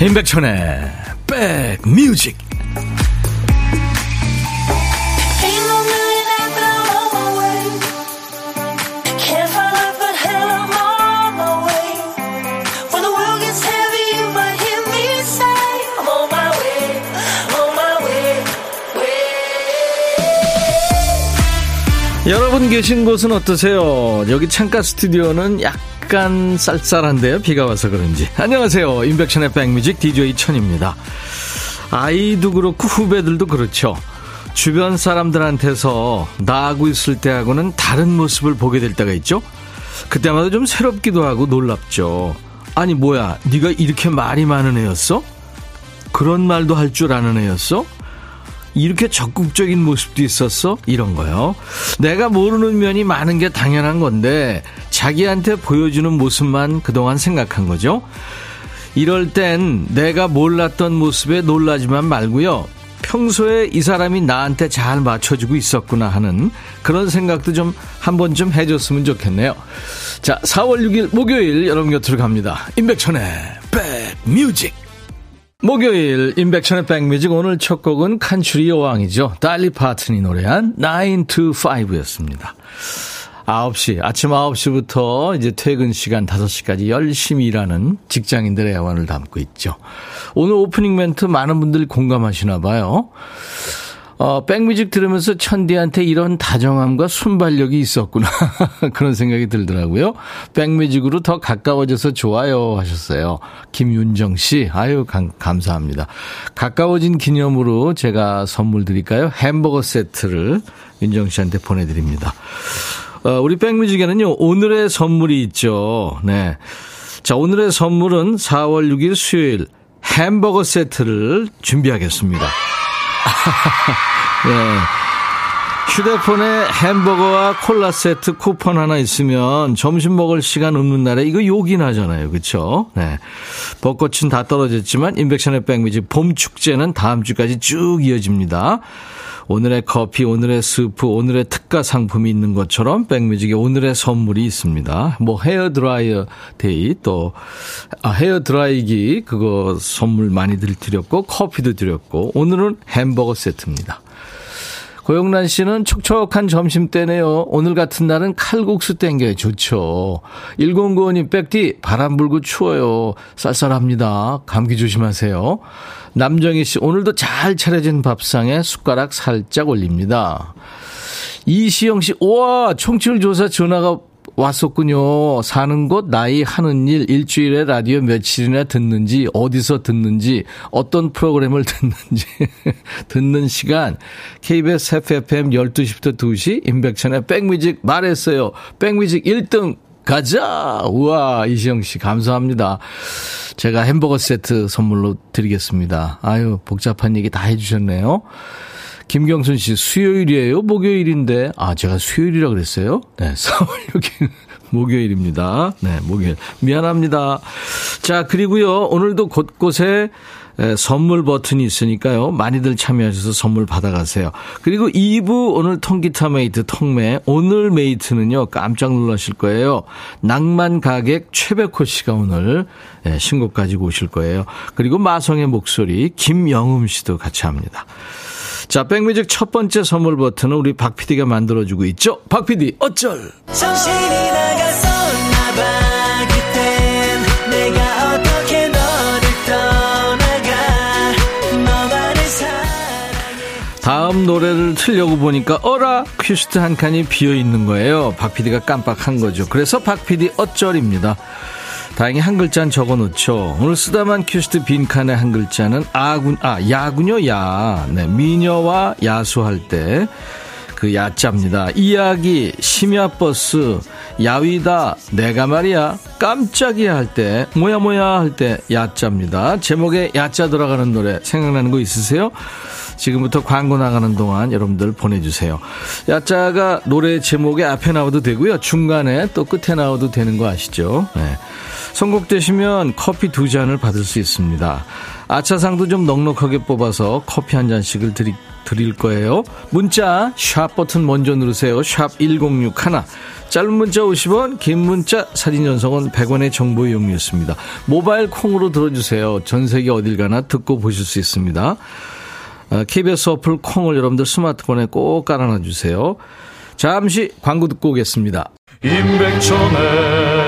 임백천의 백뮤직 여러분 계신 곳은 어떠세요? 여기 창가 스튜디오는 약 간 쌀쌀한데요. 비가 와서 그런지. 안녕하세요. 인백션의 백뮤직 DJ 천입니다. 아이도 그렇고 후배들도 그렇죠. 주변 사람들한테서 나하고 있을 때하고는 다른 모습을 보게 될 때가 있죠. 그때마다 좀 새롭기도 하고 놀랍죠. 아니 뭐야 네가 이렇게 말이 많은 애였어? 그런 말도 할 줄 아는 애였어? 이렇게 적극적인 모습도 있었어? 이런 거요. 내가 모르는 면이 많은 게 당연한 건데 자기한테 보여주는 모습만 그동안 생각한 거죠. 이럴 땐 내가 몰랐던 모습에 놀라지만 말고요. 평소에 이 사람이 나한테 잘 맞춰주고 있었구나 하는 그런 생각도 좀 한 번 좀 해줬으면 좋겠네요. 자, 4월 6일 목요일 여러분 곁으로 갑니다. 임백천의 백뮤직. 목요일 인백천의 백뮤직 오늘 첫 곡은 칸츄리 여왕이죠. 달리 파튼이 노래한 9 to 5였습니다. 9시, 아침 9시부터 이제 퇴근 시간 5시까지 열심히 일하는 직장인들의 애환을 담고 있죠. 오늘 오프닝 멘트 많은 분들이 공감하시나 봐요. 어, 백뮤직 들으면서 천디한테 이런 다정함과 순발력이 있었구나. 그런 생각이 들더라고요. 백뮤직으로 더 가까워져서 좋아요 하셨어요. 김윤정 씨, 아유, 감, 감사합니다. 가까워진 기념으로 제가 선물 드릴까요? 햄버거 세트를 윤정 씨한테 보내드립니다. 어, 우리 백뮤직에는요, 오늘의 선물이 있죠. 네. 자, 오늘의 선물은 4월 6일 수요일 햄버거 세트를 준비하겠습니다. 네. 휴대폰에 햄버거와 콜라 세트 쿠폰 하나 있으면 점심 먹을 시간 없는 날에 이거 욕이 나잖아요. 그렇죠? 네. 벚꽃은 다 떨어졌지만 인백션의 백미지 봄 축제는 다음 주까지 쭉 이어집니다. 오늘의 커피, 오늘의 스프, 오늘의 특가 상품이 있는 것처럼 백뮤직에 오늘의 선물이 있습니다. 뭐 헤어 드라이어 day 또 아, 헤어 드라이기 그거 선물 많이들 드렸고 커피도 드렸고 오늘은 햄버거 세트입니다. 고영란 씨는 촉촉한 점심 때네요. 오늘 같은 날은 칼국수 땡겨야 좋죠. 1095님 백디 바람 불고 추워요. 쌀쌀합니다. 감기 조심하세요. 남정희 씨 오늘도 잘 차려진 밥상에 숟가락 살짝 올립니다. 이시영 씨, 우와, 청취율 조사 전화가 왔었군요. 사는 곳, 나이, 하는 일, 일주일에 라디오 며칠이나 듣는지, 어디서 듣는지, 어떤 프로그램을 듣는지, 듣는 시간, KBS FFM 12시부터 2시, 임백천의 백뮤직 말했어요. 백뮤직 1등 가자! 우와, 이시영 씨, 감사합니다. 제가 햄버거 세트 선물로 드리겠습니다. 아유, 복잡한 얘기 다 해주셨네요. 김경순 씨, 수요일이에요? 목요일인데. 아, 제가 수요일이라 그랬어요? 네, 4월 6일. 목요일입니다. 네, 목요일. 미안합니다. 자, 그리고요, 오늘도 곳곳에 선물 버튼이 있으니까요. 많이들 참여하셔서 선물 받아가세요. 그리고 2부 오늘 통기타 mate 통메. 오늘 mate는요, 깜짝 놀라실 거예요. 낭만 가객 최백호 씨가 오늘 신곡 가지고 오실 거예요. 그리고 마성의 목소리 김영음 씨도 같이 합니다. 자, 백뮤직 첫 번째 선물 버튼은 우리 박 PD가 만들어주고 있죠. 박 PD, 어쩔! 다음 노래를 틀려고 보니까 어라 큐시트 한 칸이 비어 있는 거예요. 박 PD가 깜빡한 거죠. 그래서 박 PD 어쩔입니다. 다행히 한 글자는 적어 놓죠. 오늘 쓰다만 큐시트 빈칸의 한 글자는 아군, 아, 야군요, 야. 네, 미녀와 야수할 때. 그 야자입니다. 이야기, 심야버스, 야위다, 내가 말이야, 깜짝이야 할 때, 뭐야 뭐야 할 때 야자입니다. 제목에 야자 들어가는 노래 생각나는 거 있으세요? 지금부터 광고 나가는 동안 여러분들 보내주세요. 야자가 노래 제목에 앞에 나와도 되고요. 중간에 또 끝에 나와도 되는 거 아시죠? 네. 선곡되시면 커피 두 잔을 받을 수 있습니다. 아차상도 좀 넉넉하게 뽑아서 커피 한 잔씩을 드리, 드릴 거예요. 문자 샵 버튼 먼저 누르세요. 샵 1061. 짧은 문자 50원, 긴 문자 사진 전송은 100원의 정보 이용료였습니다. 모바일 콩으로 들어주세요. 전 세계 어딜 가나 듣고 보실 수 있습니다. KBS 아, 어플 콩을 여러분들 스마트폰에 꼭 깔아놔 주세요. 잠시 광고 듣고 오겠습니다. 임백천의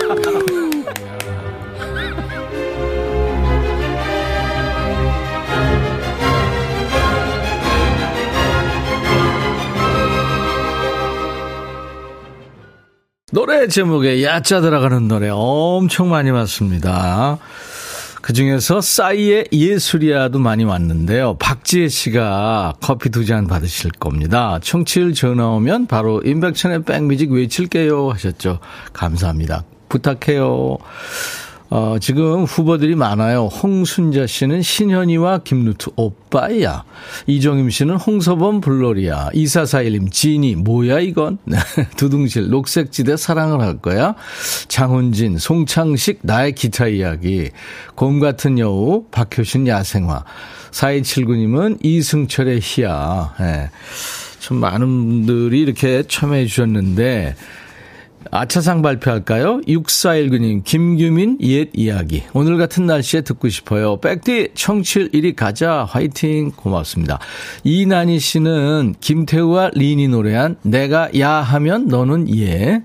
노래 제목에 야자 들어가는 노래 엄청 많이 왔습니다. 그 중에서 싸이의 예술이야도 많이 왔는데요. 박지혜 씨가 커피 두 잔 받으실 겁니다. 청취율 전화 오면 바로 임백천의 백뮤직 외칠게요 하셨죠. 감사합니다. 부탁해요. 어, 지금 후보들이 많아요. 홍순자 씨는 신현이와 김루트 오빠야. 이정임 씨는 홍서범 블로리아. 2441님 지니 뭐야 이건? 두둥실 녹색지대 사랑을 할 거야. 장훈진 송창식 나의 기타 이야기. 곰 같은 여우 박효신 야생화. 4279님은 이승철의 희야. 네. 참 많은 분들이 이렇게 참여해 주셨는데 아차상 발표할까요? 6419님, 김규민 옛 이야기. 오늘 같은 날씨에 듣고 싶어요. 백디 청취율 1위 가자. 화이팅. 고맙습니다. 이난희 씨는 김태우와 린이 노래한 내가 야 하면 너는 예.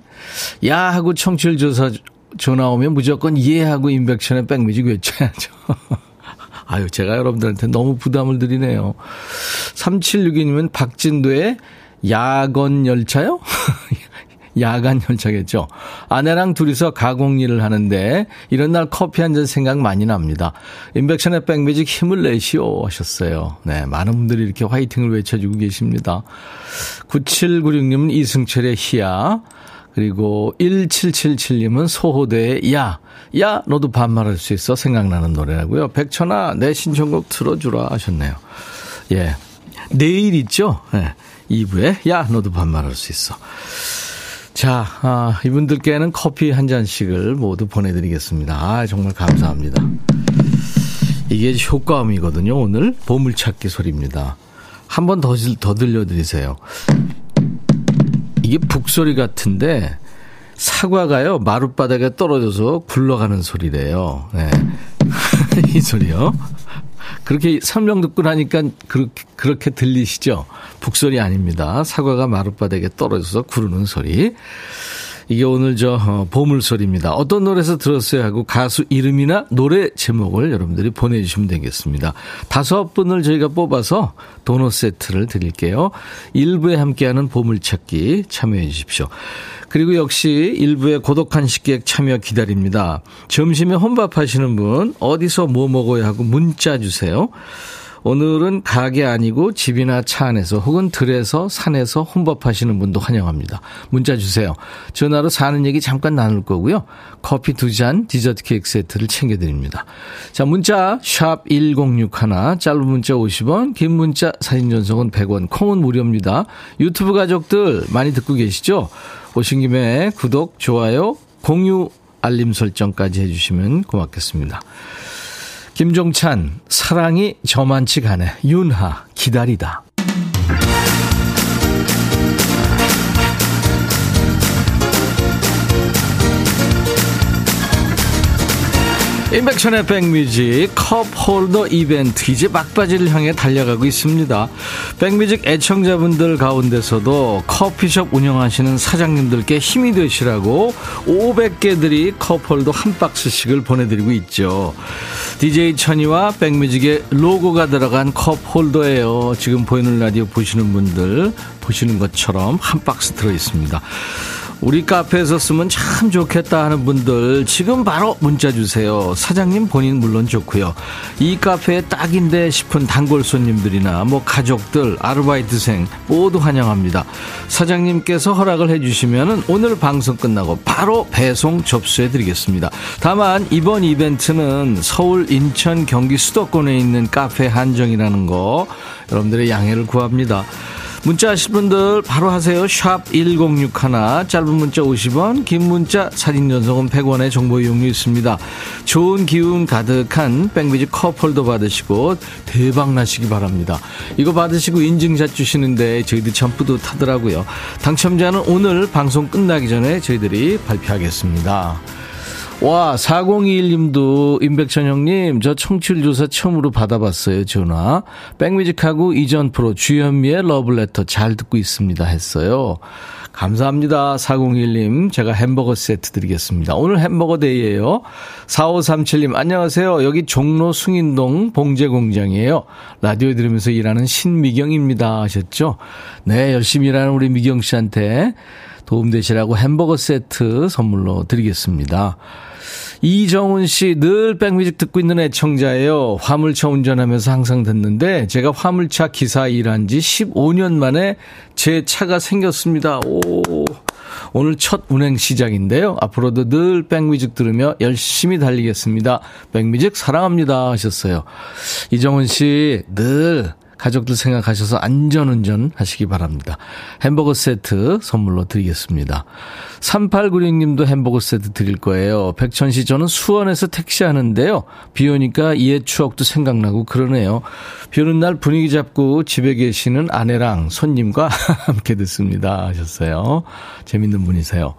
야 하고 청취율 조사 전화 오면 무조건 예 하고 인백션의 백뮤직 외쳐야죠. 아유, 제가 여러분들한테 너무 부담을 드리네요. 3762님은 박진도의 야건 열차요? 야간 열차겠죠. 아내랑 둘이서 가공 일을 하는데 이런 날 커피 한 잔 생각 많이 납니다. 인백션의 백뮤직 힘을 내시오 하셨어요. 네, 많은 분들이 이렇게 화이팅을 외쳐주고 계십니다. 9796님은 이승철의 희야. 그리고 1777님은 소호대의 야. 야, 너도 반말할 수 있어. 생각나는 노래라고요. 백천아, 내 신청곡 틀어주라 하셨네요. 예. 내일 있죠? 예. 2부에 야, 너도 반말할 수 있어. 자, 아, 이분들께는 커피 한 잔씩을 모두 보내드리겠습니다. 아, 정말 감사합니다. 이게 효과음이거든요. 오늘 보물찾기 소리입니다. 한 번 더 더 들려드리세요. 이게 북소리 같은데 사과가요 마룻바닥에 떨어져서 굴러가는 소리래요. 네. 이 소리요. 그렇게 설명 듣고 나니까 그렇게, 그렇게 들리시죠? 북소리 아닙니다. 사과가 마룻바닥에 떨어져서 구르는 소리. 이게 오늘 저 어, 보물소리입니다. 어떤 노래에서 들었어요 하고 가수 이름이나 노래 제목을 여러분들이 보내주시면 되겠습니다. 다섯 분을 저희가 뽑아서 도넛 세트를 드릴게요. 일부에 함께하는 보물찾기 참여해 주십시오. 그리고 역시 일부의 고독한 식객 참여 기다립니다. 점심에 혼밥 하시는 분 어디서 뭐 먹어야 하고 문자 주세요. 오늘은 가게 아니고 집이나 차 안에서 혹은 들에서 산에서 혼밥하시는 분도 환영합니다. 문자 주세요. 전화로 사는 얘기 잠깐 나눌 거고요. 커피 두 잔, 디저트 케이크 세트를 챙겨드립니다. 자, 문자 샵 1061, 짧은 문자 50원, 긴 문자 사진 전송은 100원, 콩은 무료입니다. 유튜브 가족들 많이 듣고 계시죠? 오신 김에 구독, 좋아요, 공유, 알림 설정까지 해주시면 고맙겠습니다. 김종찬, 사랑이 저만치 가네. 윤하, 기다리다. 인백션의 백뮤직 컵홀더 이벤트 이제 막바지를 향해 달려가고 있습니다. 백뮤직 애청자분들 가운데서도 커피숍 운영하시는 사장님들께 힘이 되시라고 500개들이 컵홀더 한 박스씩을 보내드리고 있죠. DJ 천이와 백뮤직의 로고가 들어간 컵홀더예요. 지금 보이는 라디오 보시는 분들 보시는 것처럼 한 박스 들어 있습니다. 우리 카페에서 쓰면 참 좋겠다 하는 분들 지금 바로 문자 주세요. 사장님 본인 물론 좋고요. 이 카페에 딱인데 싶은 단골 손님들이나 뭐 가족들, 아르바이트생 모두 환영합니다. 사장님께서 허락을 해주시면 오늘 방송 끝나고 바로 배송 접수해 드리겠습니다. 다만 이번 이벤트는 서울, 인천, 경기 수도권에 있는 카페 한정이라는 거 여러분들의 양해를 구합니다. 문자 하실 분들 바로 하세요. 샵 1061, 짧은 문자 50원, 긴 문자 사진 연속은 100원의 정보 이용료 있습니다. 좋은 기운 가득한 백미지 컵홀더 받으시고 대박 나시기 바랍니다. 이거 받으시고 인증샷 주시는데 저희들 참 뿌듯하더라고요. 당첨자는 오늘 방송 끝나기 전에 저희들이 발표하겠습니다. 와, 4021님도 임백천 형님, 저 청취율 조사 처음으로 받아봤어요, 전화. 백뮤직하고 이전 프로 주현미의 러브레터 잘 듣고 있습니다 했어요. 감사합니다. 4021님. 제가 햄버거 세트 드리겠습니다. 오늘 햄버거 day예요. 4537님, 안녕하세요. 여기 종로 숭인동 봉제 공장이에요. 라디오 들으면서 일하는 신미경입니다. 하셨죠? 네, 열심히 일하는 우리 미경 씨한테 도움되시라고 햄버거 세트 선물로 드리겠습니다. 이정훈 씨, 늘 백뮤직 듣고 있는 애청자예요. 화물차 운전하면서 항상 듣는데, 제가 화물차 기사 일한 지 15년 만에 제 차가 생겼습니다. 오. 오늘 첫 운행 시작인데요. 앞으로도 늘 백뮤직 들으며 열심히 달리겠습니다. 백뮤직 사랑합니다 하셨어요. 이정훈 씨, 늘 가족들 생각하셔서 안전운전 하시기 바랍니다. 햄버거 세트 선물로 드리겠습니다. 3896님도 햄버거 세트 드릴 거예요. 백천 씨 저는 수원에서 택시 하는데요. 비 오니까 옛 추억도 생각나고 그러네요. 비 오는 날 분위기 잡고 집에 계시는 아내랑 손님과 함께 듣습니다. 하셨어요. 재밌는 분이세요.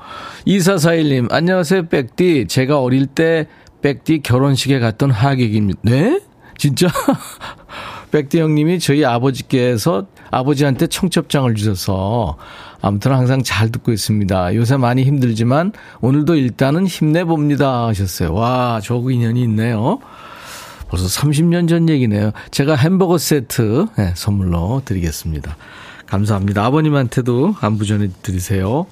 2441님 안녕하세요 백디. 제가 어릴 때 백디 결혼식에 갔던 하객입니다. 네? 진짜? 백대 형님이 저희 아버지께서 아버지한테 청첩장을 주셔서 아무튼 항상 잘 듣고 있습니다. 요새 많이 힘들지만 오늘도 일단은 힘내봅니다 하셨어요. 와, 저그 인연이 있네요. 벌써 30년 전 얘기네요. 제가 햄버거 세트 네, 선물로 드리겠습니다. 감사합니다. 아버님한테도 안부 전해드리세요.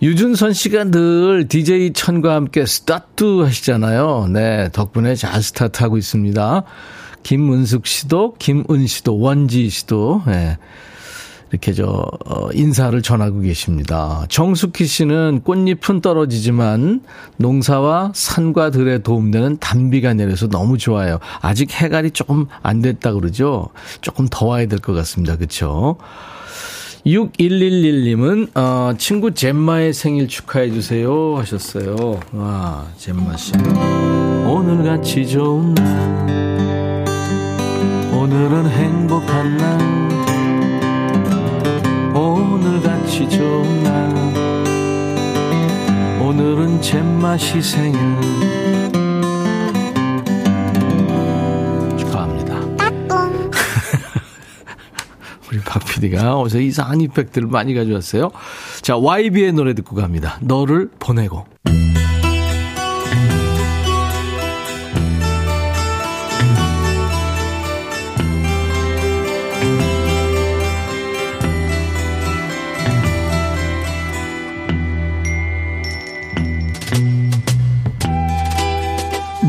유준선 씨가 늘 DJ 천과 함께 스타트 하시잖아요. 네, 덕분에 잘 스타트하고 있습니다. 김은숙 씨도, 김은 씨도, 원지 씨도, 예. 이렇게 저, 어, 인사를 전하고 계십니다. 정숙희 씨는 꽃잎은 떨어지지만 농사와 산과 들에 도움되는 단비가 내려서 너무 좋아요. 아직 해갈이 조금 안 됐다 그러죠? 조금 더 와야 될 것 같습니다. 그쵸? 6111님은, 어, 친구 젬마의 생일 축하해주세요. 하셨어요. 와, 젬마 씨. 오늘 같이 좋은 날. 오늘은 행복한 날. 오늘같이 좋은 날. 오늘은 잼맛이 생일. 축하합니다. 우리 박 PD가 어제 이상한 이펙트를 많이 가져왔어요. 자 YB의 노래 듣고 갑니다. 너를 보내고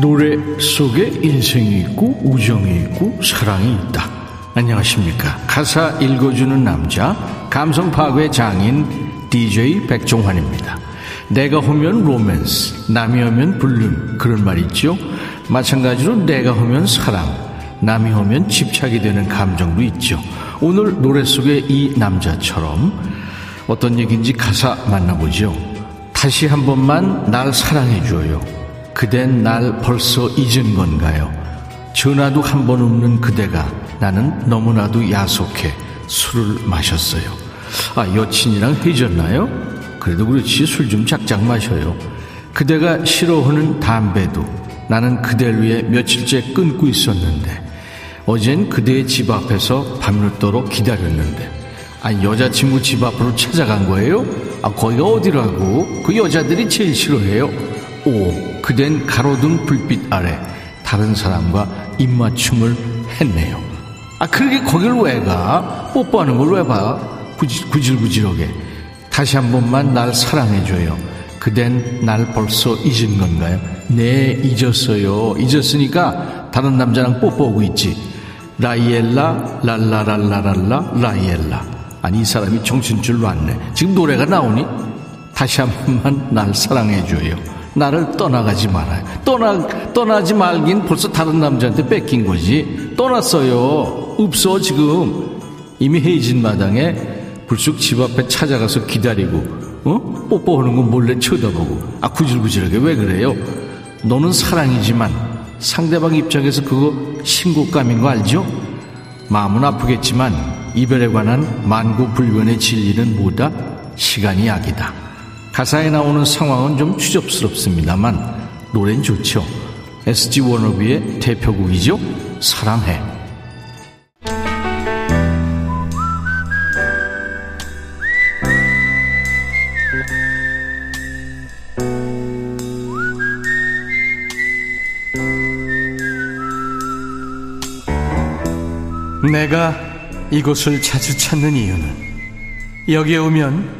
노래 속에 인생이 있고 우정이 있고 사랑이 있다. 안녕하십니까. 가사 읽어주는 남자, 감성 파괴 장인 DJ 백종환입니다. 내가 오면 로맨스, 남이 오면 불륜 그런 말 있죠. 마찬가지로 내가 오면 사랑, 남이 오면 집착이 되는 감정도 있죠. 오늘 노래 속의 이 남자처럼 어떤 얘기인지 가사 만나보죠. 다시 한 번만 날 사랑해줘요. 그댄 날 벌써 잊은 건가요? 전화도 한 번 없는 그대가 나는 너무나도 야속해 술을 마셨어요. 아, 여친이랑 헤어졌나요? 그래도 그렇지 술 좀 작작 마셔요. 그대가 싫어하는 담배도 나는 그댈 위해 며칠째 끊고 있었는데 어젠 그대의 집 앞에서 밤늦도록 기다렸는데 아 여자친구 집 앞으로 찾아간 거예요? 아 거기가 어디라고? 그 여자들이 제일 싫어해요. 오, 그댄 가로등 불빛 아래 다른 사람과 입맞춤을 했네요. 아, 그러게 거길 왜 가? 뽀뽀하는 걸 왜 봐? 구질, 구질구질하게. 다시 한 번만 날 사랑해줘요. 그댄 날 벌써 잊은 건가요? 네, 잊었어요. 잊었으니까 다른 남자랑 뽀뽀하고 있지. 라이엘라, 랄라랄라랄라, 라이엘라. 아니, 이 사람이 정신줄 놨네. 지금 노래가 나오니? 다시 한 번만 날 사랑해줘요. 나를 떠나가지 말아요. 떠나, 떠나지 말긴 벌써 다른 남자한테 뺏긴 거지. 떠났어요. 없어, 지금. 이미 헤이진 마당에 불쑥 집 앞에 찾아가서 기다리고, 어? 뽀뽀하는 거 몰래 쳐다보고. 아, 구질구질하게 왜 그래요? 너는 사랑이지만 상대방 입장에서 그거 신고감인 거 알죠? 마음은 아프겠지만 이별에 관한 만구불변의 진리는 뭐다? 시간이 약이다. 가사에 나오는 상황은 좀 추접스럽습니다만 노래는 좋죠. SG 워너비의 대표곡이죠. 사랑해. 내가 이곳을 자주 찾는 이유는 여기에 오면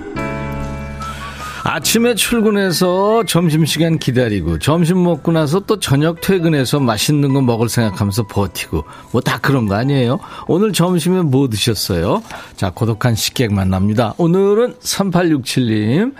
아침에 출근해서 점심시간 기다리고 점심 먹고 나서 또 저녁 퇴근해서 맛있는 거 먹을 생각하면서 버티고 뭐 다 그런 거 아니에요? 오늘 점심에 뭐 드셨어요? 자, 고독한 식객 만납니다. 오늘은 3867님.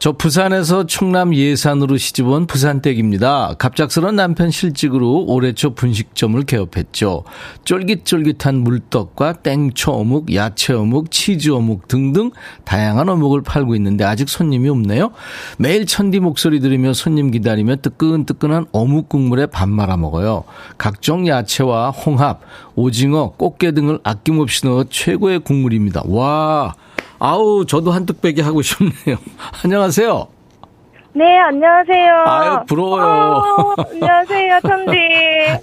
저 부산에서 충남 예산으로 시집온 부산댁입니다. 갑작스런 남편 실직으로 올해 초 분식점을 개업했죠. 쫄깃쫄깃한 물떡과 땡초 어묵, 야채 어묵, 치즈 어묵 등등 다양한 어묵을 팔고 있는데 아직 손님이 없네요. 매일 천디 목소리 들으며 손님 기다리며 뜨끈뜨끈한 어묵 국물에 밥 말아 먹어요. 각종 야채와 홍합, 오징어, 꽃게 등을 아낌없이 넣어 최고의 국물입니다. 와, 아우, 저도 한뚝 빼기 하고 싶네요. 안녕하세요. 네, 안녕하세요. 아유, 부러워요. 어, 안녕하세요, 천디.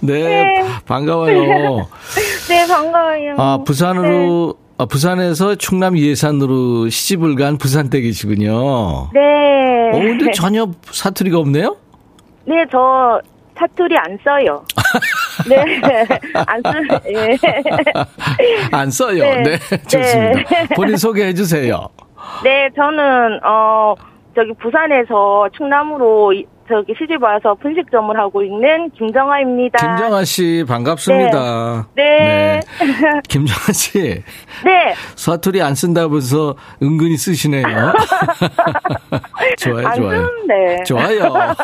네, 네. 반가워요. 네, 반가워요. 아, 부산으로, 아, 부산에서 충남 예산으로 시집을 간 부산댁이시군요. 네. 어, 근데 전혀 사투리가 없네요? 네, 저 사투리 안 써요. 네, 안 쓰, 예. 안 써요. 네. 네, 좋습니다. 네. 본인 소개해 주세요. 네, 저는, 어, 저기 부산에서 충남으로 이- 저기 시집 와서 분식점을 하고 있는 김정아입니다. 김정아 씨, 반갑습니다. 네. 김정아 씨, 네. 사투리 안 쓴다면서 은근히 쓰시네요. 좋아요, 안 좋아요. 쓰는데. 좋아요.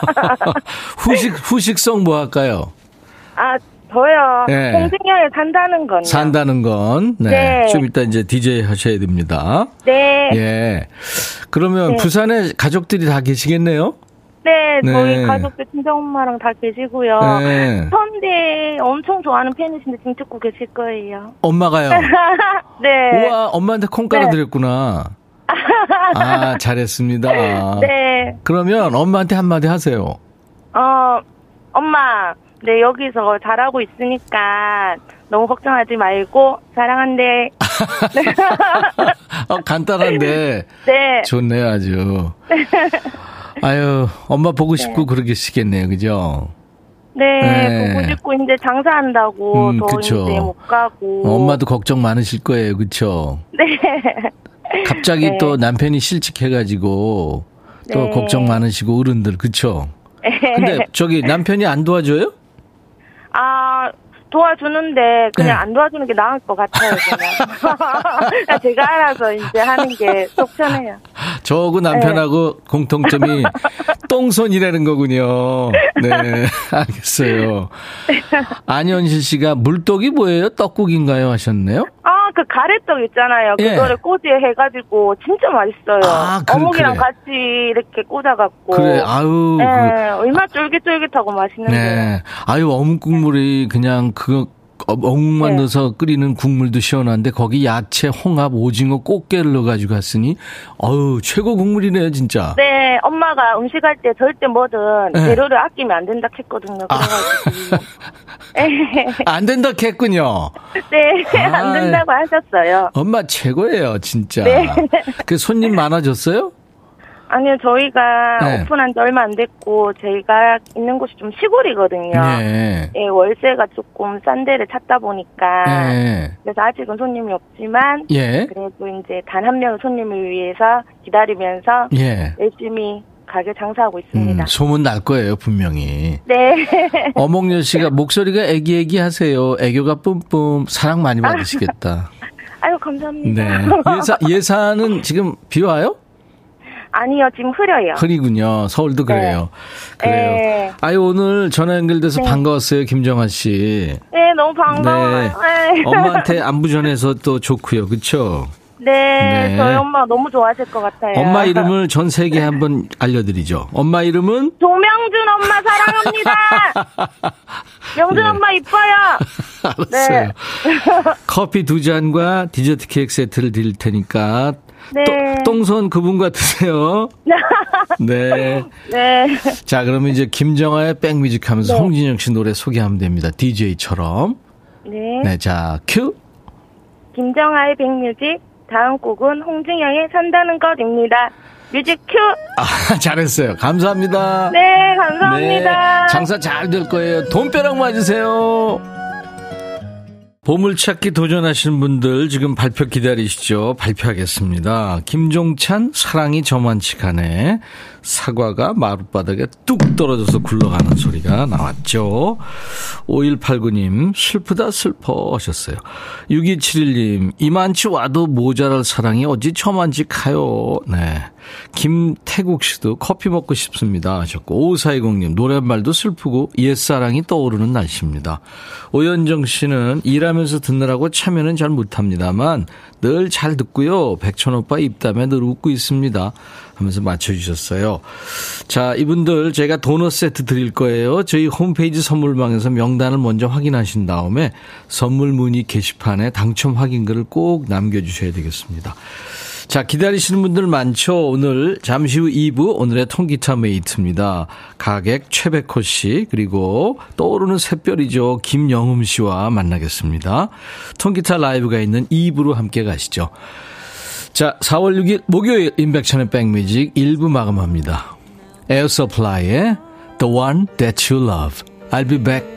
후식, 후식성 뭐 할까요? 아, 저요. 네. 홍승연에 산다는 건요. 산다는 건, 네. 네. 좀 이따 이제 DJ 하셔야 됩니다. 네. 예. 그러면 네. 부산에 가족들이 다 계시겠네요? 네, 네. 저희 가족들 친정 엄마랑 다 계시고요. 네. 선대 엄청 좋아하는 팬이신데 지금 듣고 계실 거예요. 엄마가요. 네. 우와, 엄마한테 콩 깔아드렸구나. 아, 잘했습니다. 네. 그러면 엄마한테 한마디 하세요. 어, 엄마, 네, 여기서 잘하고 있으니까 너무 걱정하지 말고 사랑한대. 어, 간단한데 네. 좋네요, 아주. 아유, 엄마 보고 싶고 그러시겠네요, 그죠? 네, 네. 보고 싶고 이제 장사한다고 음, 더 그쵸. 이제 못 가고. 어, 엄마도 걱정 많으실 거예요, 그쵸? 네. 갑자기 네. 또 남편이 실직해가지고 또 네. 걱정 많으시고 어른들, 그쵸? 근데 저기 남편이 안 도와줘요? 아, 도와주는데 그냥 네. 안 도와주는 게 나을 것 같아요, 그냥. 제가 알아서 이제 하는 게 속 편해요. 저하고 남편하고 공통점이 똥손이라는 거군요. 네, 알겠어요. 안현실 씨가 물떡이 뭐예요? 떡국인가요? 하셨네요? 아, 그 가래떡 있잖아요. 예. 그거를 꼬지에 해가지고 진짜 맛있어요. 아, 그- 어묵이랑 그래. 같이 이렇게 꽂아갖고. 그래, 아유. 네, 그- 얼마나 쫄깃쫄깃하고 맛있는데. 네. 아유, 어묵 국물이 그냥 그 거 어, 네. 넣어서 끓이는 국물도 시원한데 거기 야채, 홍합, 오징어, 꽃게를 넣어가지고 갔으니 어유 최고 국물이네요, 진짜. 네, 엄마가 음식할 때 절대 뭐든 네. 재료를 아끼면 안 된다 했거든요. 그래가지고. 안 된다 했군요. 네, 안 아. 된다고 하셨어요. 엄마 최고예요, 진짜. 네. 그 손님 많아졌어요? 아니요, 저희가 네. 오픈한 지 얼마 안 됐고, 저희가 있는 곳이 좀 시골이거든요. 네. 예, 월세가 조금 싼 데를 찾다 보니까. 네. 그래서 아직은 손님이 없지만. 예. 그래도 이제 단 한 명의 손님을 위해서 기다리면서. 예. 열심히 가게 장사하고 있습니다. 음, 소문 날 거예요, 분명히. 네. 어몽여 씨가 목소리가 애기애기 하세요. 애교가 뿜뿜. 사랑 많이 받으시겠다. 아유, 감사합니다. 네. 예산, 예산은 지금 비 와요? 아니요, 지금 흐려요. 흐리군요. 서울도 네. 그래요. 네. 그래요. 네. 아유, 오늘 전화 연결돼서 네. 반가웠어요, 김정아 씨. 네, 너무 반가워요. 네. 네. 엄마한테 안부 전해서 또 좋고요. 그쵸? 네, 네, 저희 엄마 너무 좋아하실 것 같아요. 엄마 이름을 전 세계에 한번 알려드리죠. 엄마 이름은? 조명준 엄마 사랑합니다. 명준 네. 엄마 이뻐요. 알았어요. 네. 커피 두 잔과 디저트 케이크 세트를 드릴 테니까 네. 똥손 그분 같으세요. 네. 네. 자, 그러면 이제 김정아의 백뮤직 하면서 네. 홍진영 씨 노래 소개하면 됩니다. DJ처럼. 네. 네, 자, 큐. 김정아의 백뮤직, 다음 곡은 홍진영의 산다는 것입니다. music 큐! 아, 잘했어요. 감사합니다. 네, 감사합니다. 네, 장사 잘 될 거예요. 돈벼락 맞으세요. 보물찾기 도전하시는 분들 지금 발표 기다리시죠? 발표하겠습니다. 김종찬 사랑이 저만치 가네. 사과가 마룻바닥에 뚝 떨어져서 굴러가는 소리가 나왔죠. 5189님 슬프다 슬퍼 하셨어요. 6271님 이만치 와도 모자랄 사랑이 어찌 저만치 가요. 네. 김태국 씨도 커피 먹고 싶습니다 하셨고 5420님 노랫말도 슬프고 옛사랑이 떠오르는 날씨입니다. 오현정 씨는 일하면서 듣느라고 참여는 잘 못합니다만 늘 잘 듣고요. 백천 오빠 입담에 늘 웃고 있습니다. 하면서 맞춰주셨어요. 자, 이분들 제가 도넛 세트 드릴 거예요. 저희 홈페이지 선물방에서 명단을 먼저 확인하신 다음에 선물 문의 게시판에 당첨 확인글을 꼭 남겨주셔야 되겠습니다. 자, 기다리시는 분들 많죠? 오늘 잠시 후 2부 오늘의 통기타 mate입니다. 가객 최백호 씨, 그리고 떠오르는 샛별이죠. 김영음 씨와 만나겠습니다. 통기타 라이브가 있는 2부로 함께 가시죠. 자, 4월 6일 목요일 임백천의 백뮤직 1부 마감합니다. Air Supply의 The One That You Love. I'll be back.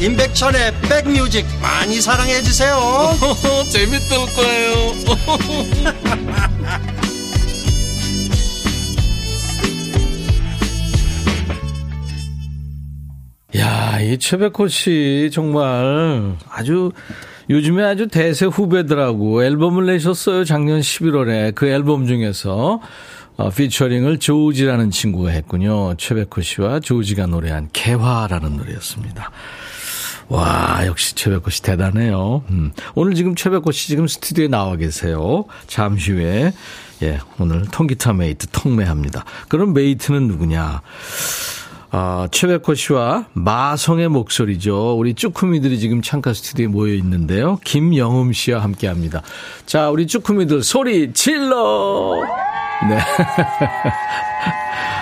임백천의 백뮤직 많이 사랑해 주세요 재밌을 거예요 야, 이 최백호 씨 정말 아주 요즘에 아주 대세 후배들하고 앨범을 내셨어요. 작년 11월에 그 앨범 중에서 어, 피처링을 조지라는 친구가 했군요. 최백호 씨와 조지가 노래한 개화라는 노래였습니다. 와, 역시 최백호 씨 대단해요. 음. 오늘 지금 최백호 씨 지금 스튜디오에 나와 계세요. 잠시 후에, 예, 오늘 통기타 mate 통메합니다. 그럼 mate는 누구냐? 어, 최백호 씨와 마성의 목소리죠. 우리 쭈꾸미들이 지금 창가 스튜디오에 모여 있는데요. 김영흠 씨와 함께 합니다. 자, 우리 쭈꾸미들 소리 질러! 네.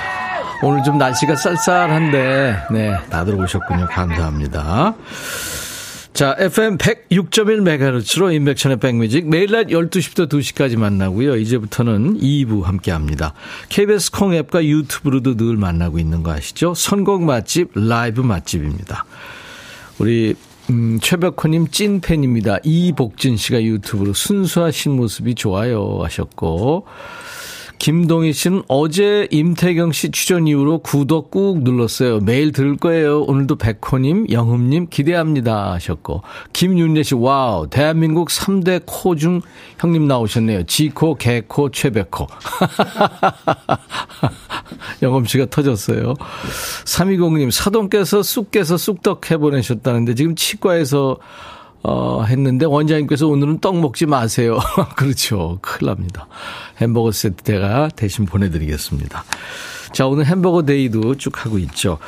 오늘 좀 날씨가 쌀쌀한데, 네, 다들 오셨군요. 감사합니다. 자, FM 106.1MHz로 인백천의 백뮤직 매일 낮 12시부터 2시까지 만나고요. 이제부터는 2부 함께 합니다. KBS 콩 앱과 유튜브로도 늘 만나고 있는 거 아시죠? 선곡 맛집, 라이브 맛집입니다. 우리 음, 최백호님 찐팬입니다. 이복진 씨가 유튜브로 순수하신 모습이 좋아요 하셨고 김동희 씨는 어제 임태경 씨 출연 이후로 구독 꾹 눌렀어요. 매일 들을 거예요. 오늘도 백호님, 영흠님 기대합니다 하셨고 김윤례 씨 와우 대한민국 3대 코 중 형님 나오셨네요. 지코, 개코, 최백호. 영흠 씨가 터졌어요. 320님 사돈께서 쑥 깨서 쑥떡 해보내셨다는데 지금 치과에서 어, 했는데 원장님께서 오늘은 떡 먹지 마세요. 그렇죠. 큰일 납니다. 햄버거 세트 제가 대신 보내드리겠습니다. 자, 오늘 햄버거 day도 쭉 하고 있죠.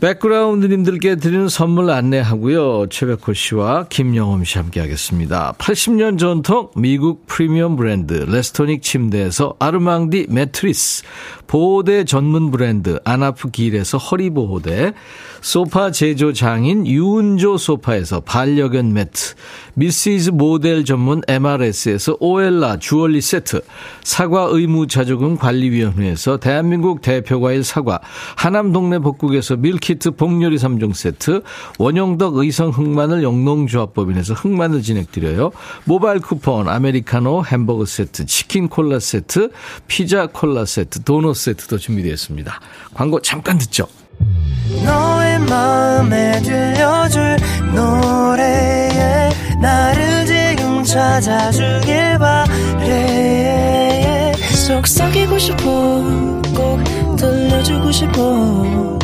background님들께 드리는 선물 안내하고요. 최백호 씨와 김영흠 씨 함께 하겠습니다. 80년 전통 미국 프리미엄 브랜드 레스토닉 침대에서 아르망디 매트리스, 보호대 전문 브랜드 아나프 길에서 허리보호대, 소파 제조 장인 유운조 소파에서 반려견 매트, 미시즈 모델 전문 MRS에서 오엘라 주얼리 세트, 사과 의무 자조금 관리위원회에서 대한민국 대표과일 사과, 하남 동네 복국에서 밀 키트 복요리 3종 세트, 원형덕 의성 흑마늘 영농조합법인에서 흑마늘 진행드려요. 모바일 쿠폰, 아메리카노 햄버거 세트, 치킨 콜라 세트, 피자 콜라 세트, 도넛 세트도 준비되어 있습니다. 광고 잠깐 듣죠. 너의 마음에 들려줄 노래에 나를 지금 찾아주길 바래 속삭이고 싶어 꼭 들려주고 싶어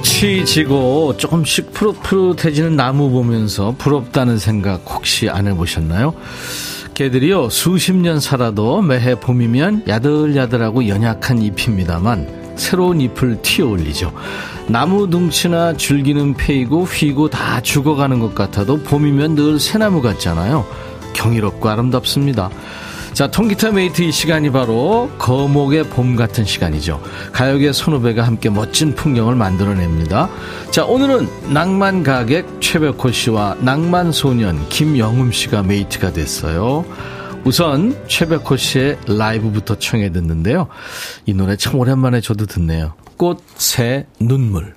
꽃이 지고 조금씩 푸릇푸릇해지는 나무 보면서 부럽다는 생각 혹시 안 해보셨나요? 개들이요 수십 년 살아도 매해 봄이면 야들야들하고 연약한 잎입니다만 새로운 잎을 튀어 올리죠. 나무 둥치나 줄기는 패이고 휘고 다 죽어가는 것 같아도 봄이면 늘 새나무 같잖아요. 경이롭고 아름답습니다. 자, 통기타 mate 이 시간이 바로 거목의 봄 같은 시간이죠. 가요계 선후배가 함께 멋진 풍경을 만들어냅니다. 자, 오늘은 낭만 가객 최백호 씨와 낭만 소년 김영음 씨가 메이트가 됐어요. 우선 최백호 씨의 라이브부터 청해 듣는데요. 이 노래 참 오랜만에 저도 듣네요. 꽃, 새, 눈물.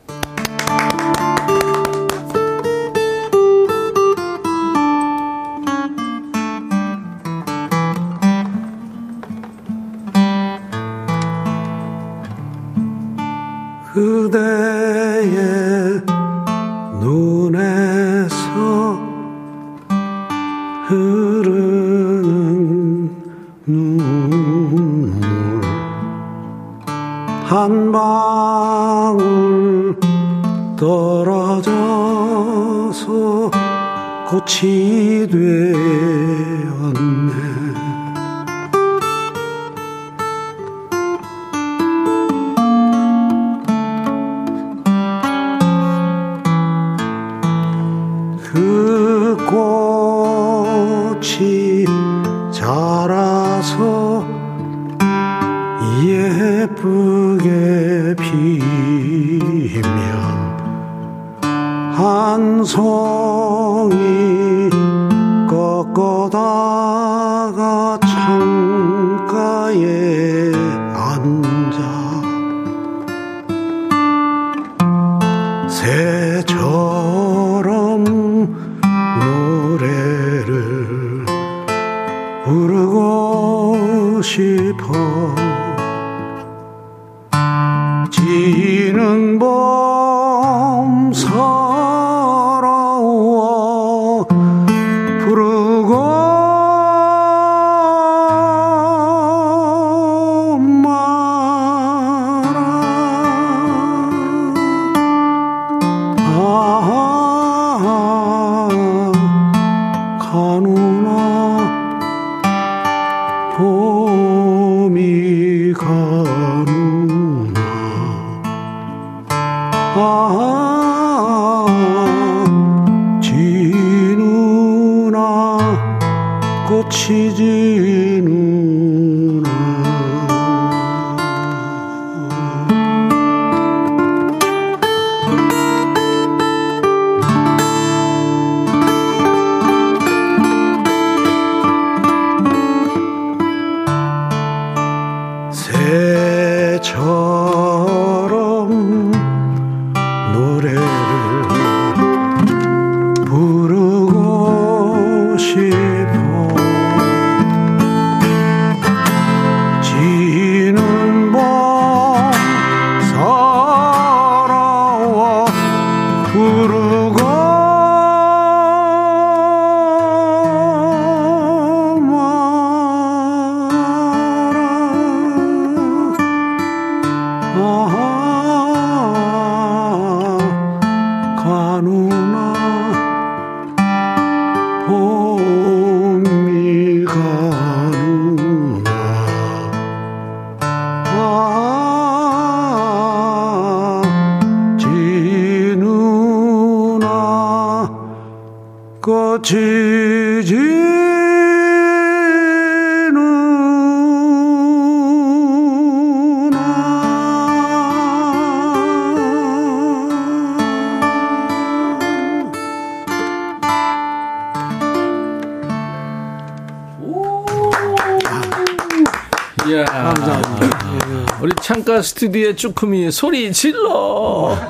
스튜디오의 쭈꾸미 소리 질러.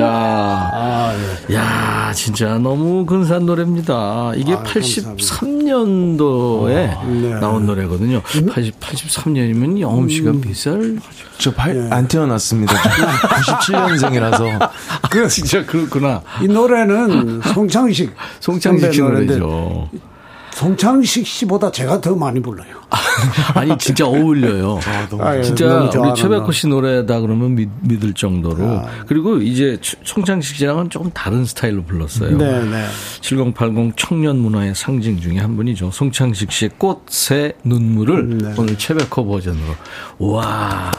야, 아, 네. 야, 진짜 너무 근사한 노래입니다. 이게 아, 83년도에 아, 네. 나온 노래거든요. 80, 83년이면 영음 씨가 음. 몇 살? 저안 네. 태어났습니다. 97년생이라서. 그 진짜 그렇구나. 이 노래는 송창식 송창식 노래죠. 송창식 씨보다 제가 더 많이 불러요. 아니 진짜 어울려요. 아, 너무, 아, 예, 진짜 너무 우리 최백호 씨 노래다 그러면 믿, 믿을 정도로 아, 그리고 이제 송창식 씨랑은 조금 다른 스타일로 불렀어요. 네, 네. 7080 청년 문화의 상징 중에 한 분이죠. 송창식 씨의 꽃새 눈물을 네. 오늘 최백호 버전으로 와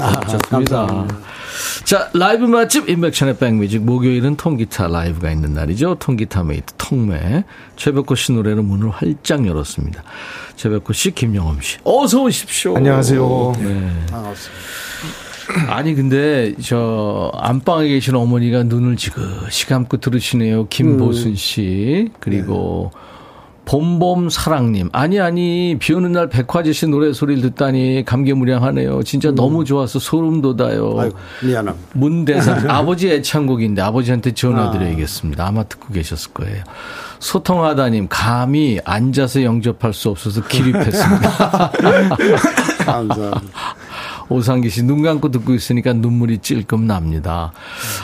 아, 좋습니다. 감사합니다. 자, 라이브 맛집 인백션의 백뮤직 목요일은 통기타 라이브가 있는 날이죠. 통기타 mate 통메 최백호 씨 노래로 문을 활짝 열었습니다. 최백호 씨, 김영엄 씨, 어서 오십시오. 안녕하세요. 네. 반갑습니다. 아니 근데 저 안방에 계신 어머니가 눈을 지그시 감고 들으시네요. 김보순 씨 그리고 네. 봄봄 사랑님. 아니, 아니, 비 오는 날 백화제 씨 노래 소리를 듣다니 감개무량하네요. 진짜 음. 너무 좋아서 소름 돋아요. 아이고, 미안합니다. 문대산. 아버지 애창곡인데 아버지한테 전화드려야겠습니다. 아마 듣고 계셨을 거예요. 소통하다님, 감히 앉아서 영접할 수 없어서 기립했습니다. 감사합니다. 오상기 씨, 눈 감고 듣고 있으니까 눈물이 찔끔 납니다.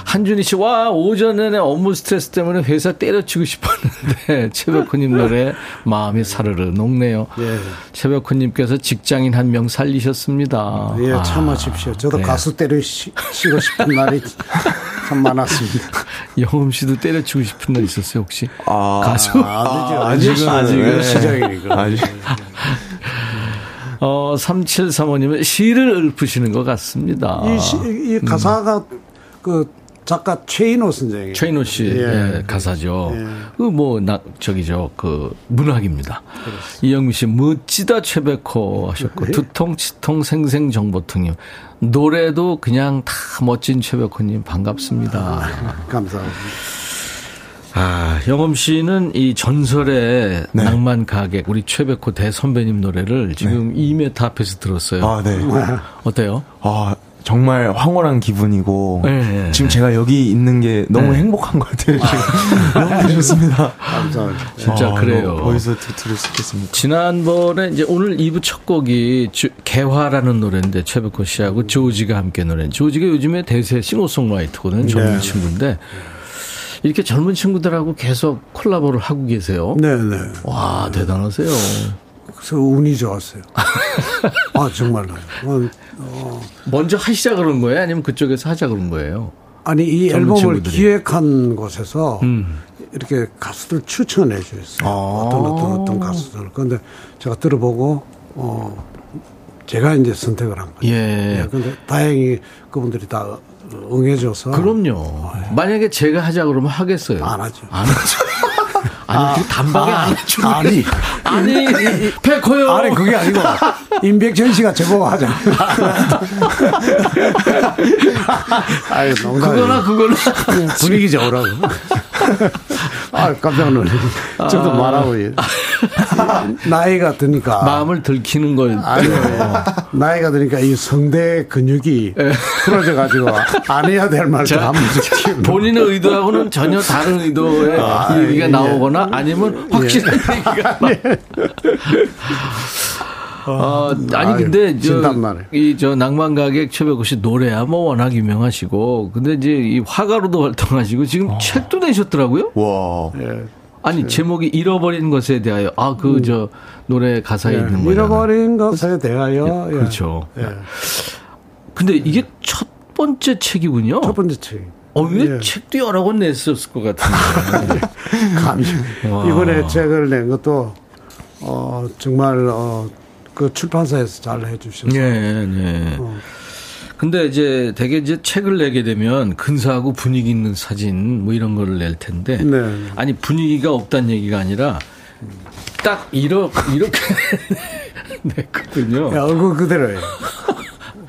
한준희 씨, 와, 오전에 업무 스트레스 때문에 회사 때려치고 싶었는데, 최백호님 노래 마음이 사르르 녹네요. 예. 최백호님께서 직장인 한 명 살리셨습니다. 예, 참아십시오. 저도 네. 가수 때려치고 싶은 날이 참 많았습니다. 영음 씨도 때려치고 싶은 날 있었어요, 혹시? 아, 가수? 아, 아직은, 아직은 네. 시작이니까. 아직. 어, 3735님은 시를 읊으시는 것 같습니다. 이, 시, 이 가사가 음. 그 작가 최인호 선생님. 최인호 씨 예. 예, 가사죠. 예. 그뭐 나 저기죠 그 문학입니다. 이영미 씨 멋지다 최백호 하셨고 예. 두통 치통 생생 정보통님 노래도 그냥 다 멋진 최백호님 반갑습니다. 아, 감사합니다. 아, 영엄 씨는 이 전설의 네. 낭만 가객 우리 최백호 대선배님 노래를 지금 네. 2m 앞에서 들었어요. 아, 네. 어때요? 아, 정말 황홀한 기분이고 네, 지금 제가 여기 있는 게 너무 네. 행복한 것 같아요. 지금 너무 좋습니다. 감사합니다. 진짜 아, 그래요. 어디서 들을 수 있겠습니다. 지난번에 이제 오늘 2부 첫 곡이 주, 개화라는 노래인데 최백호 씨하고 조지가 함께 노래. 조지가 요즘에 대세 싱어송라이터거든요. 젊은 네. 친구인데 이렇게 젊은 친구들하고 계속 콜라보를 하고 계세요. 네, 네. 와, 대단하세요. 그래서 운이 좋았어요. 아, 정말로. 어, 어. 먼저 하시자 그런 거예요? 아니면 그쪽에서 하자 그런 거예요? 아니, 이 앨범을 친구들이. 기획한 곳에서 음. 이렇게 가수들 추천해 주셨어요. 아. 어떤, 어떤, 어떤 가수들. 그런데 제가 들어보고, 어, 제가 이제 선택을 한 거예요. 예. 예. 근데 다행히 그분들이 다 응해줘서. 그럼요. 만약에 제가 하자 그러면 하겠어요. 안 하죠. 안 하죠. 아니, 아, 단박에 아, 안 해주는 아니, 아니, 백호요. 아니, 그게 아니고, 임백천 씨가 제보고 하자. 아유, 그거나, 그거나. 분위기 좋으라고. 아, 깜짝 놀래. 저도 아. 말하고, 나이가 드니까. 마음을 들키는 걸. 아니요. 나이가 드니까 이 성대 근육이 예. 풀어져가지고, 안 해야 될 말도 한 번씩 본인의 의도하고는 전혀 다른 의도의 아, 얘기가 예. 나오거나 아니면 확실한 예. 얘기가. 예. 어, 아니 근데 저이저 낭만 가객 최백호 씨 노래야 뭐 워낙 유명하시고 근데 이제 이 화가로도 활동하시고 지금 어. 책도 내셨더라고요. 와. 예. 아니 제목이 잃어버린 것에 대하여 아 그저 음. 노래 가사에 예. 있는 거예요. 잃어버린 것에 대하여. 예. 그렇죠. 예. 근데 이게 첫 번째 책이군요. 첫 번째 책. 어, 왜 예. 책도 여러 권 냈었을 것 같은데. 감히. 이번에 책을 낸 것도, 어, 정말, 어, 그 출판사에서 잘 해주셔서. 네, 네. 어. 근데 이제 대개 이제 책을 내게 되면 근사하고 분위기 있는 사진 뭐 이런 거를 낼 텐데 네. 아니 분위기가 없다는 얘기가 아니라 딱 이렇게 이렇게 냈거든요. 야, 얼굴 그대로예요.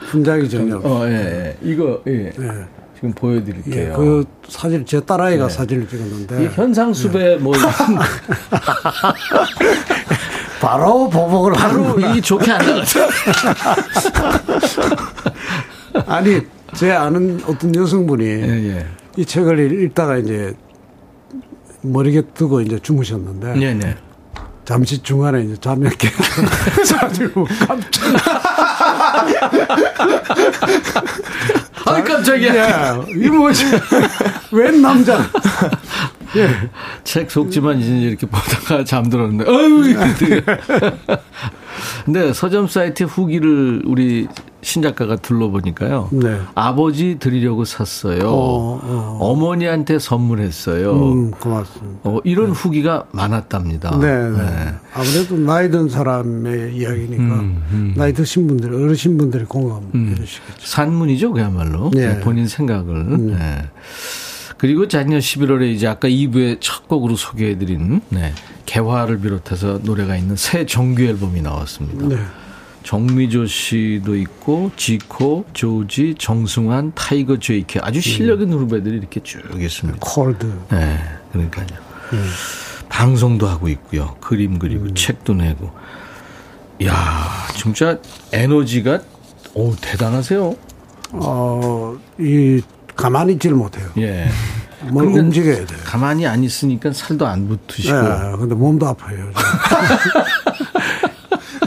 분장이 전혀. 어, 예, 예. 이거 예. 네. 지금 보여드릴게요. 예, 그 사진 제 딸아이가 네. 사진을 찍었는데 현상수배 네. 뭐 바로 보복을 바로 이 좋게 안 나갔어. 아니 제 아는 어떤 여성분이 예, 예. 이 책을 읽다가 이제 머리에 뜨고 이제 주무셨는데 네, 네. 잠시 중간에 이제 잠이 깨 자지고 깜짝 아 깜짝이야. 야, 이 뭐지? 웬 남자? 예. 책 속지만 이제 이렇게 보다가 잠들었는데, 어유 근데 서점 사이트 후기를 우리 신작가가 둘러보니까요. 네. 아버지 드리려고 샀어요. 어, 어. 머니한테 선물했어요. 음, 고맙습니다. 어, 이런 네. 후기가 많았답니다. 네, 네. 네. 아무래도 나이 든 사람의 이야기니까 음, 음. 나이 드신 분들, 어르신 분들이 공감해 음. 주시겠죠. 산문이죠, 그야말로. 네. 본인 생각을. 음. 네. 그리고 작년 11월에 이제 아까 2부의 첫 곡으로 소개해드린 네, 개화를 비롯해서 노래가 있는 새 정규 앨범이 나왔습니다. 네. 정미조 씨도 있고 지코, 조지, 정승환, 타이거 제이케 아주 실력 있는 후배들이 이렇게 쭉 있습니다. 콜드. 네, 그러니까요. 음. 방송도 하고 있고요. 그림 그리고 음. 책도 내고. 야, 진짜 에너지가 오 대단하세요. 어, 이 가만히 있지를 못해요. 예. 뭘 움직여야 돼요. 가만히 안 있으니까 살도 안 붙으시고. 네, 근데 몸도 아파요.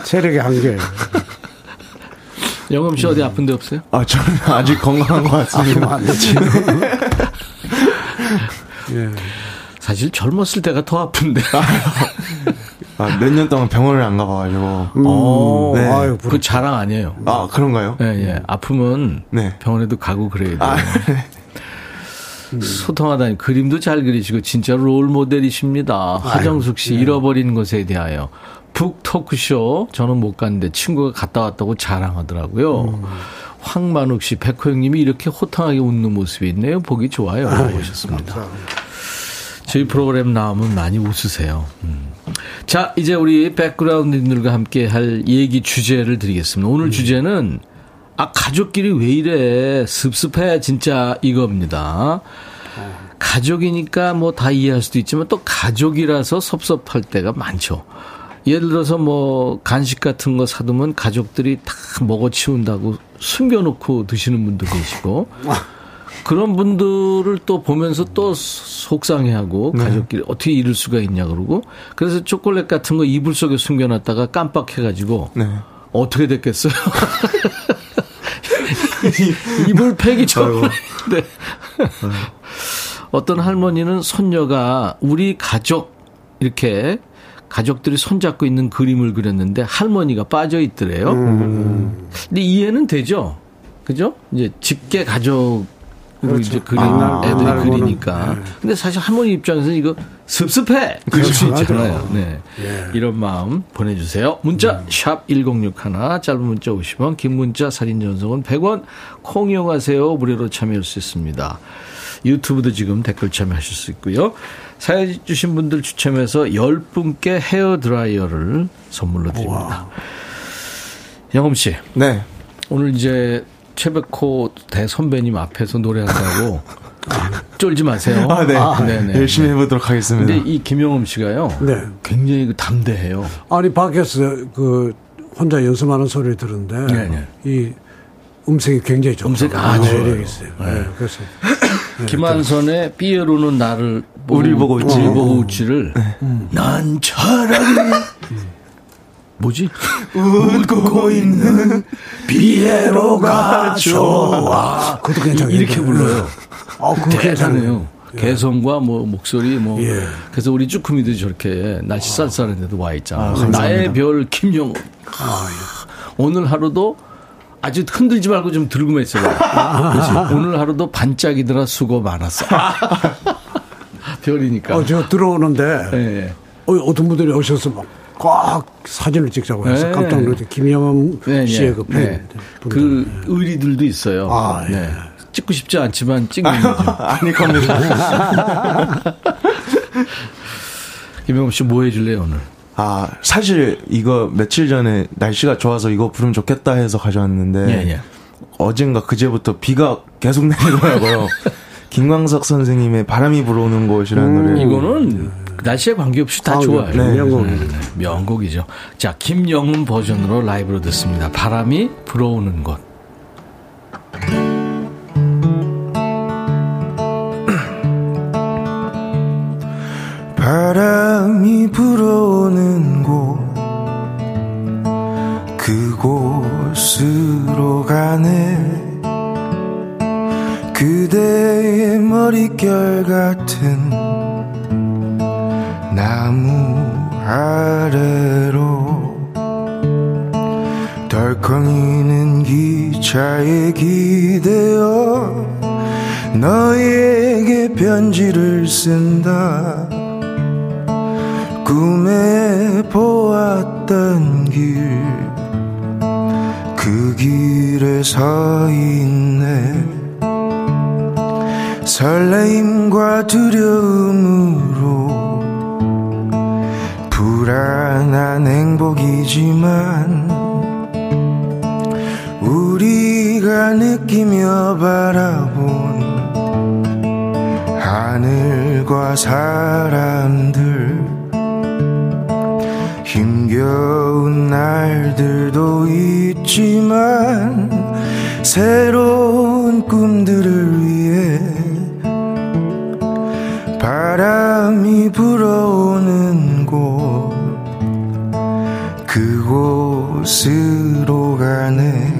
체력이 한계예요. 영엄 씨 어디 아픈 데 없어요? 아, 저는 아직 건강한 것 같습니다. 안 되지. 예. 사실 젊었을 때가 더 아픈데. 아, 몇 년 동안 병원을 안 가봐가지고. 음. 어, 네. 아유, 그 자랑 아니에요. 아, 그런가요? 예, 예. 아프면 네. 병원에도 가고 그래야 돼요. 아, 네. 음. 소통하다니 그림도 잘 그리시고 진짜 롤 모델이십니다. 하정숙 씨 네. 잃어버린 것에 대하여 북 토크쇼 저는 못 갔는데 친구가 갔다 왔다고 자랑하더라고요. 음. 황만욱 씨, 백호 형님이 이렇게 호탕하게 웃는 모습이 있네요. 보기 좋아요. 아, 오셨습니다. 감사합니다. 저희 프로그램 나오면 많이 웃으세요. 음. 자, 이제 우리 백그라운드들과 함께 할 얘기 주제를 드리겠습니다. 오늘 음. 주제는 아, 가족끼리 왜 이래? 습습해. 진짜 이겁니다. 가족이니까 뭐 다 이해할 수도 있지만 또 가족이라서 섭섭할 때가 많죠. 예를 들어서 뭐 간식 같은 거 사두면 가족들이 다 먹어치운다고 숨겨놓고 드시는 분도 계시고 그런 분들을 또 보면서 또 속상해하고 네. 가족끼리 어떻게 이럴 수가 있냐 그러고 그래서 초콜릿 같은 거 이불 속에 숨겨놨다가 깜빡해가지고 네. 어떻게 됐겠어요? 이불 팩이 초콜릿. 네. 어떤 할머니는 손녀가 우리 가족 이렇게 가족들이 손잡고 있는 그림을 그렸는데 할머니가 빠져 있더래요. 음. 근데 이해는 되죠. 그죠? 이제 직계 가족 그렇죠. 이제 그림 아, 애들이 아, 그리니까. 네. 근데 사실 할머니 입장에서는 이거 습습해. 그럴 수 있잖아요. 네. 예. 이런 마음 보내주세요. 문자, 음. 샵 1061, 짧은 문자 50원, 긴 문자 사진 전송은 100원, 콩 이용하세요. 무료로 참여할 수 있습니다. 유튜브도 지금 댓글 참여하실 수 있고요. 사연 주신 분들 추첨해서 10분께 헤어 드라이어를 선물로 드립니다. 영엄 씨. 네. 오늘 이제 최백호 대선배님 앞에서 노래한다고 쫄지 마세요. 아, 네. 아, 네네. 열심히 해보도록 하겠습니다. 근데 이 김영엄 씨가요. 네. 굉장히 그 담대해요. 아니, 밖에서 그 혼자 연습하는 소리를 들었는데. 네네. 이 음색이 굉장히 좋죠. 음색 아주 매력 있어요. 네. 네. 그래서. 네. 김한선의 삐에로는 나를 우리 보고 웃지. 우리 보고 웃지를. 네. 난 차라리. 뭐지? 웃고 있는 비에로가 좋아. 그것도 괜찮아요. 이렇게 불러요. 아, 대단해요. 예. 개성과 뭐 목소리 뭐 예. 그래서 우리 쭈꾸미들이 저렇게 날씨 쌀쌀한데도 와 있잖아. 아, 나의 별 김영호. 아, 예. 오늘 하루도 아주 흔들지 말고 좀 들고만 있어요. 아, 오늘 하루도 반짝이더라 수고 많았어. 별이니까. 어, 제가 들어오는데 예. 어, 어떤 분들이 오셔서 막꼭 사진을 찍자고 해서 네. 깜짝 놀랐죠. 네, 네. 씨의 그 팬. 네. 그 의리들도 있어요. 아, 예. 네. 찍고 싶지 않지만 찍는 거죠. 아니 겁니다. 김영엄 씨뭐 해줄래요 오늘? 아 사실 이거 며칠 전에 날씨가 좋아서 이거 부르면 좋겠다 해서 가져왔는데 예, 예. 어젠가 그제부터 비가 계속 내리더라고요. 김광석 선생님의 바람이 불어오는 곳이라는 음, 노래. 이거는 날씨에 관계없이 다 아, 좋아요. 네, 명곡. 네, 네, 명곡이죠. 자, 김영훈 버전으로 라이브로 듣습니다. 바람이 불어오는 곳. 바람이 불어오는 곳 그곳으로 가네 그대의 머릿결 같은 나무 아래로 덜컹이는 기차에 기대어 너에게 편지를 쓴다. 꿈에 보았던 길 그 길에 서 있네 설레임과 두려움으로 불안한 행복이지만 우리가 느끼며 바라본 하늘과 사람들 힘겨운 날들도 있지만 새로운 꿈들을 위해 바람이 불어오는 곳 그곳으로 가네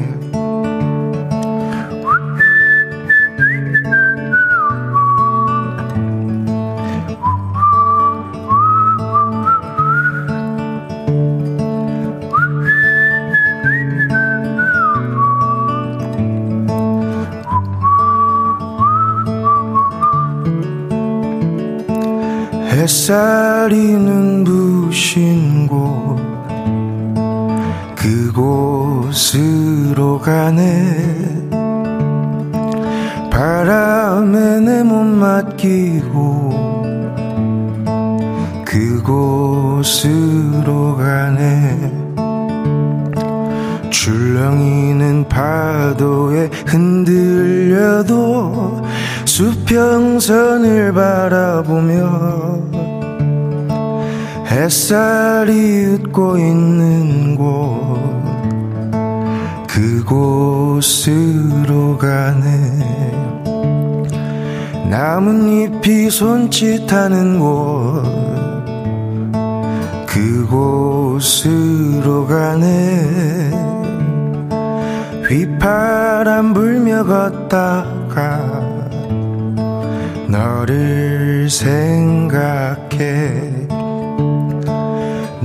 햇살이 눈부신 곳 그곳으로 가네. 바람에 내 몸 맡기고 그곳으로 가네. 출렁이는 파도에 흔들려도 수평선을 바라보며 햇살이 웃고 있는 곳 그곳으로 가네. 나뭇잎이 손짓하는 곳 그곳으로 가네. 휘파람 불며 걷다가 너를 생각해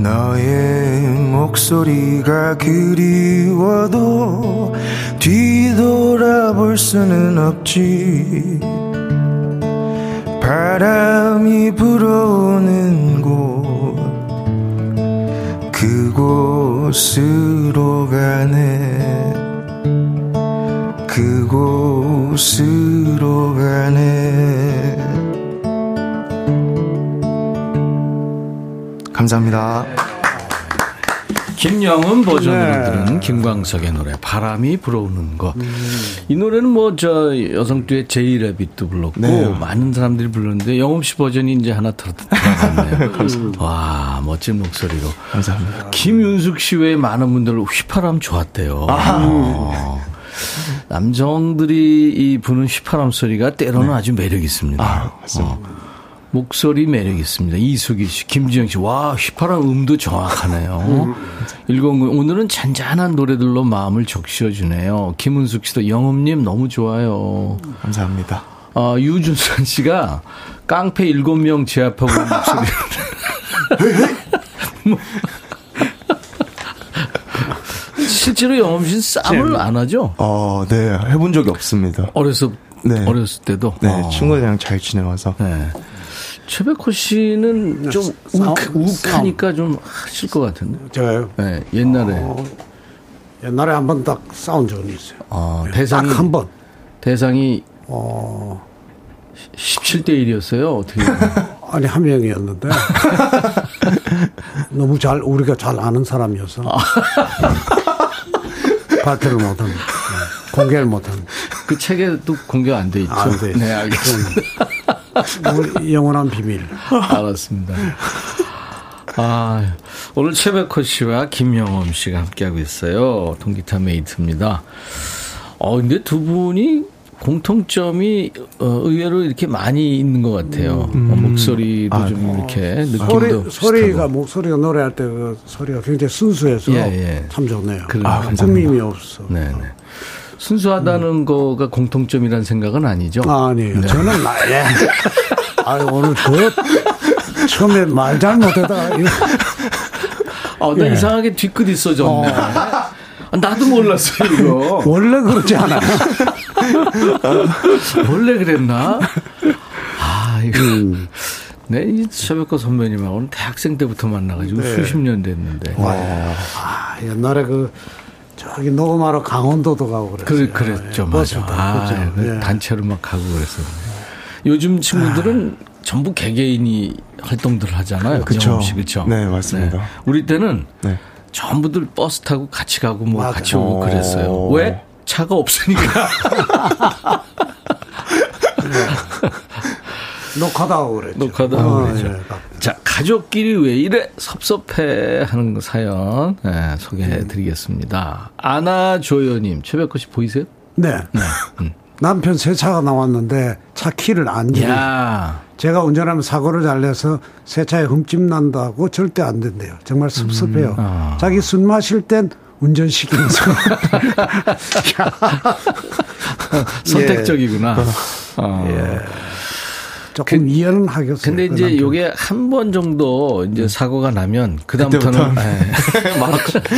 너의 목소리가 그리워도 뒤돌아볼 수는 없지. 바람이 불어오는 곳 그곳으로 가네. 그곳으로 가네 감사합니다. 김영은 버전으로 네. 들은 김광석의 노래 바람이 불어오는 것. 음. 이 노래는 뭐 저 여성 듀엣 제이레빗도 불렀고 네. 많은 사람들이 불렀는데 영웅 씨 버전이 이제 하나 들어갔네요. 와 멋진 목소리로. 감사합니다. 김윤숙 씨 외에 많은 분들 휘파람 좋았대요. 아. 어. 남성들이 이 부는 휘파람 소리가 때로는 네. 아주 매력 있습니다. 아, 맞습니다. 어. 목소리 매력 있습니다. 이수기 씨, 김지영 씨, 와, 휘파람 음도 정확하네요. 109, 오늘은 잔잔한 노래들로 마음을 적셔주네요. 김은숙 씨도 영음님 너무 좋아요. 감사합니다. 어, 유준선 씨가 깡패 7명 제압하고 목소리. 뭐. 실제로 영업 씨는 싸움을 네. 안 하죠? 어, 네. 해본 적이 없습니다. 어렸을, 네. 어렸을 때도? 네. 어. 친구들이랑 잘 지내와서. 네. 최백호 씨는 좀 욱, 하니까 좀 하실 것 같은데. 제가요? 네, 옛날에. 어, 옛날에 한 번 딱 싸운 적은 있어요. 아, 대상이. 딱 한 번. 대상이, 어, 17대 1이었어요? 어떻게. 아니, 한 명이었는데. 너무 잘, 우리가 잘 아는 사람이어서. 아. 발표를 못한, 공개를 못한. 그 책에도 공개 안돼 있죠? 안 돼. 네, 알겠습니다. 영원한 비밀. 알았습니다. 아, 오늘 최백호 씨와 김영엄 씨가 함께하고 있어요. 통기타 메이트입니다. 어, 근데 두 분이 공통점이 어, 의외로 이렇게 많이 있는 것 같아요. 음. 어, 목소리도 아, 좀 어. 이렇게 느낌도 소리, 소리 가 목소리가 노래할 때 그 소리가 굉장히 순수해서 예, 예. 참 좋네요. 그래, 아, 꾸밈이 없어. 네네. 순수하다는 음. 거가 공통점이라는 생각은 아니죠? 아, 아니에요. 네. 저는 예. 아 오늘 그 처음에 말 잘못하다가 아, 나 예. 이상하게 뒤끝 있어졌네. 어. 나도 몰랐어요, 이거. 원래 그렇지 않아요. 원래 그랬나? 아, 이거. 음. 네, 이 최백호 선배님하고는 대학생 때부터 만나가지고 네. 수십 년 됐는데. 와. 아, 옛날에 그, 저기 녹음하러 강원도도 가고 그랬어요. 그, 그랬죠, 예, 맞아. 아, 그렇죠. 그 예. 단체로 막 가고 그랬었는데. 요즘 친구들은 아. 전부 개개인이 활동들을 하잖아요. 그렇죠. 그렇죠. 네, 맞습니다. 네. 우리 때는 네. 전부들 버스 타고 같이 가고 뭐 맞아. 같이 오고 그랬어요. 왜? 차가 없으니까. 녹화다 하고 그랬죠. 녹화다 하고 어, 그랬죠. 예. 자, 가족끼리 왜 이래 섭섭해 하는 사연 네, 소개해 드리겠습니다. 아나조연님, 최백호 씨 보이세요? 네. 네. 음. 남편 새 차가 나왔는데 차 키를 안 주고 제가 운전하면 사고를 잘 내서 새 차에 흠집 난다고 절대 안 된대요. 정말 섭섭해요. 음, 어. 자기 술 마실 땐 운전 시키면서 선택적이구나. 예. 어. 예. 조금 그, 이해는 하겠어요. 근데 이제 그 요게 한 번 정도 이제 음. 사고가 나면 그다음부터는 예. 막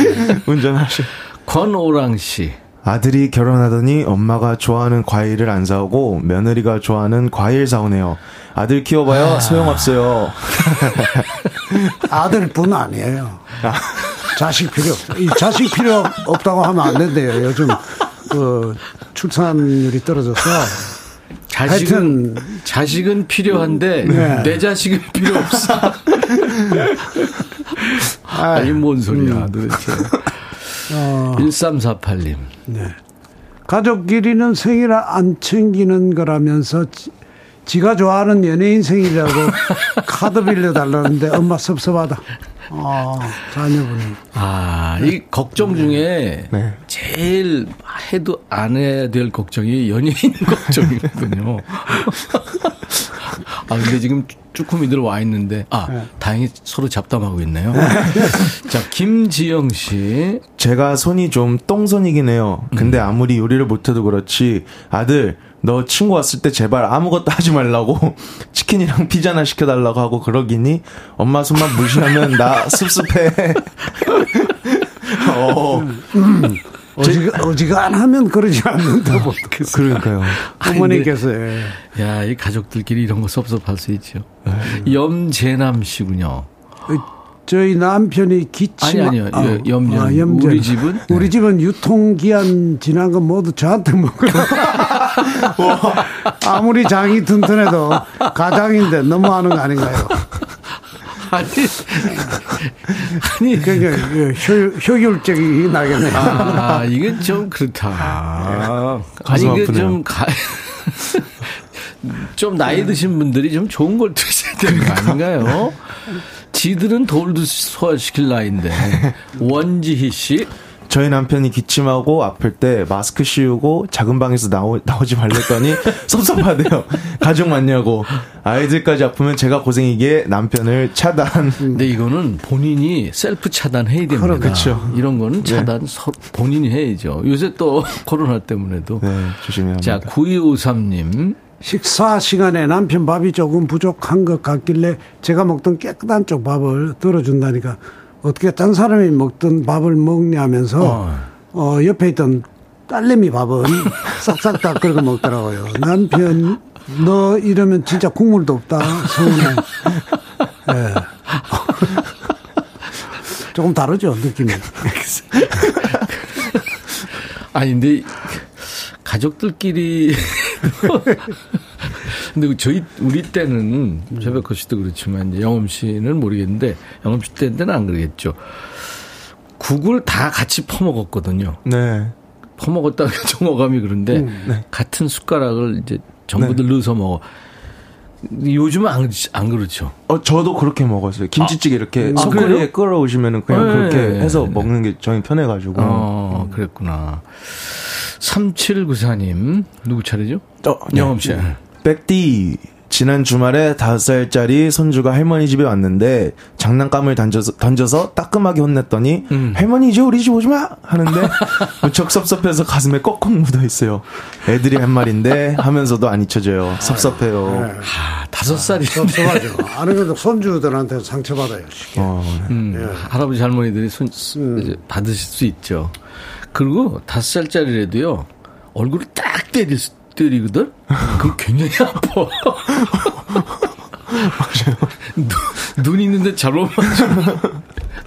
운전하시. 권오랑 씨. 아들이 결혼하더니 엄마가 좋아하는 과일을 안 사오고 며느리가 좋아하는 과일 사오네요. 아들 키워봐요 아... 소용없어요. 아들뿐 아니에요. 자식 필요. 이 자식 필요 없다고 하면 안 된대요. 요즘 그 출산율이 떨어져서. 자식은 자식은 필요한데 네. 내 자식은 필요 없어. 아니 뭔 소리야 음. 도대체. 어. 1348님. 네. 가족끼리는 생일 안 챙기는 거라면서 지, 가 좋아하는 연예인 생일이라고 카드 빌려 달라는데 엄마 섭섭하다. 아, 자녀분이. 아, 이 걱정 중에 네. 제일 해도 안 해야 될 걱정이 연예인 걱정이거든요. 아, 근데 지금 쭈꾸미들 와 있는데, 아, 네. 다행히 서로 잡담하고 있네요. 자, 김지영 씨. 제가 손이 좀 똥손이긴 해요. 근데 음. 아무리 요리를 못해도 그렇지, 아들, 너 친구 왔을 때 제발 아무것도 하지 말라고 치킨이랑 피자나 시켜달라고 하고 그러기니 엄마 손만 무시하면 나 습습해. 어. 음. 어지가, 어지간하면 그러지 않는다 뭐. 그러니까요. 어머니께서. 예. 야, 이 가족들끼리 이런 거 섭섭할 수 있죠. 음. 염재남 씨군요. 저희 남편이 기침 아니 아니요 아, 염전 아, 염전 우리 집은 우리 네. 집은 유통 기한 지난 거 모두 저한테 먹으라 아무리 장이 튼튼해도 가장인데 너무하는 거 아닌가요? 아니, 아니. 그러니까 그 효, 효율적이 나겠네요. 아, 이건 좀 그렇다. 아, 아니, 이게 좀 가, 좀 나이 드신 분들이 좀 좋은 걸 드셔야 되는 거 아닌가요? 지들은 돌도 소화시킬 나이인데. 원지희 씨. 저희 남편이 기침하고 아플 때 마스크 씌우고 작은 방에서 나오, 나오지 말랬더니 섭섭하대요. 가족 맞냐고. 아이들까지 아프면 제가 고생이기에 남편을 차단. 근데 이거는 본인이 셀프 차단해야 됩니다. 그렇죠. 이런 거는 네. 차단 네. 본인이 해야죠. 요새 또 코로나 때문에도. 네, 조심해야 합니다. 자, 9253님. 식사 시간에 남편 밥이 조금 부족한 것 같길래 제가 먹던 깨끗한 쪽 밥을 들어준다니까 어떻게 딴 사람이 먹던 밥을 먹냐면서 어, 어 옆에 있던 딸내미 밥은 싹싹 다 끓여 먹더라고요. 남편 너 이러면 진짜 국물도 없다. 서운해. 네. 조금 다르죠, 느낌이. 아니, 근데 가족들끼리 근데 저희 우리 때는 최백호 씨도 그렇지만 이제 영엄 씨는 모르겠는데 영엄 씨 때는 안 그러겠죠. 국을 다 같이 퍼먹었거든요. 네. 퍼먹었다가 정어감이 그런데 음, 네. 같은 숟가락을 이제 전부들 네. 넣어서 먹어. 요즘은 안, 안 그렇죠. 어, 저도 그렇게 먹었어요. 김치찌개 아, 이렇게 아, 소금에 끓어오시면은 그냥 네. 그렇게 해서 먹는 게 저희 편해가지고. 어, 그랬구나. 3794님, 누구 차례죠? 어, 영업 씨. 네. 백디 지난 주말에 다섯 살짜리 손주가 할머니 집에 왔는데 장난감을 던져서, 던져서 따끔하게 혼냈더니 음. 할머니 이제 우리 집 오지 마 하는데 무척 섭섭해서 가슴에 꺽꺽 묻어 있어요. 애들이 한 말인데 하면서도 안 잊혀져요. 섭섭해요. 네. 하, 다섯 살이 섭섭하죠. 아니 그래도 손주들한테 상처 받아요. 쉽게. 어, 네. 음, 네. 할아버지 할머니들이 손 음. 받으실 수 있죠. 그리고 다섯 살짜리라도요 얼굴을 딱수 때리거든? 그거 굉장히 아파. 맞아요. 눈, 눈 있는데 잘못 맞으면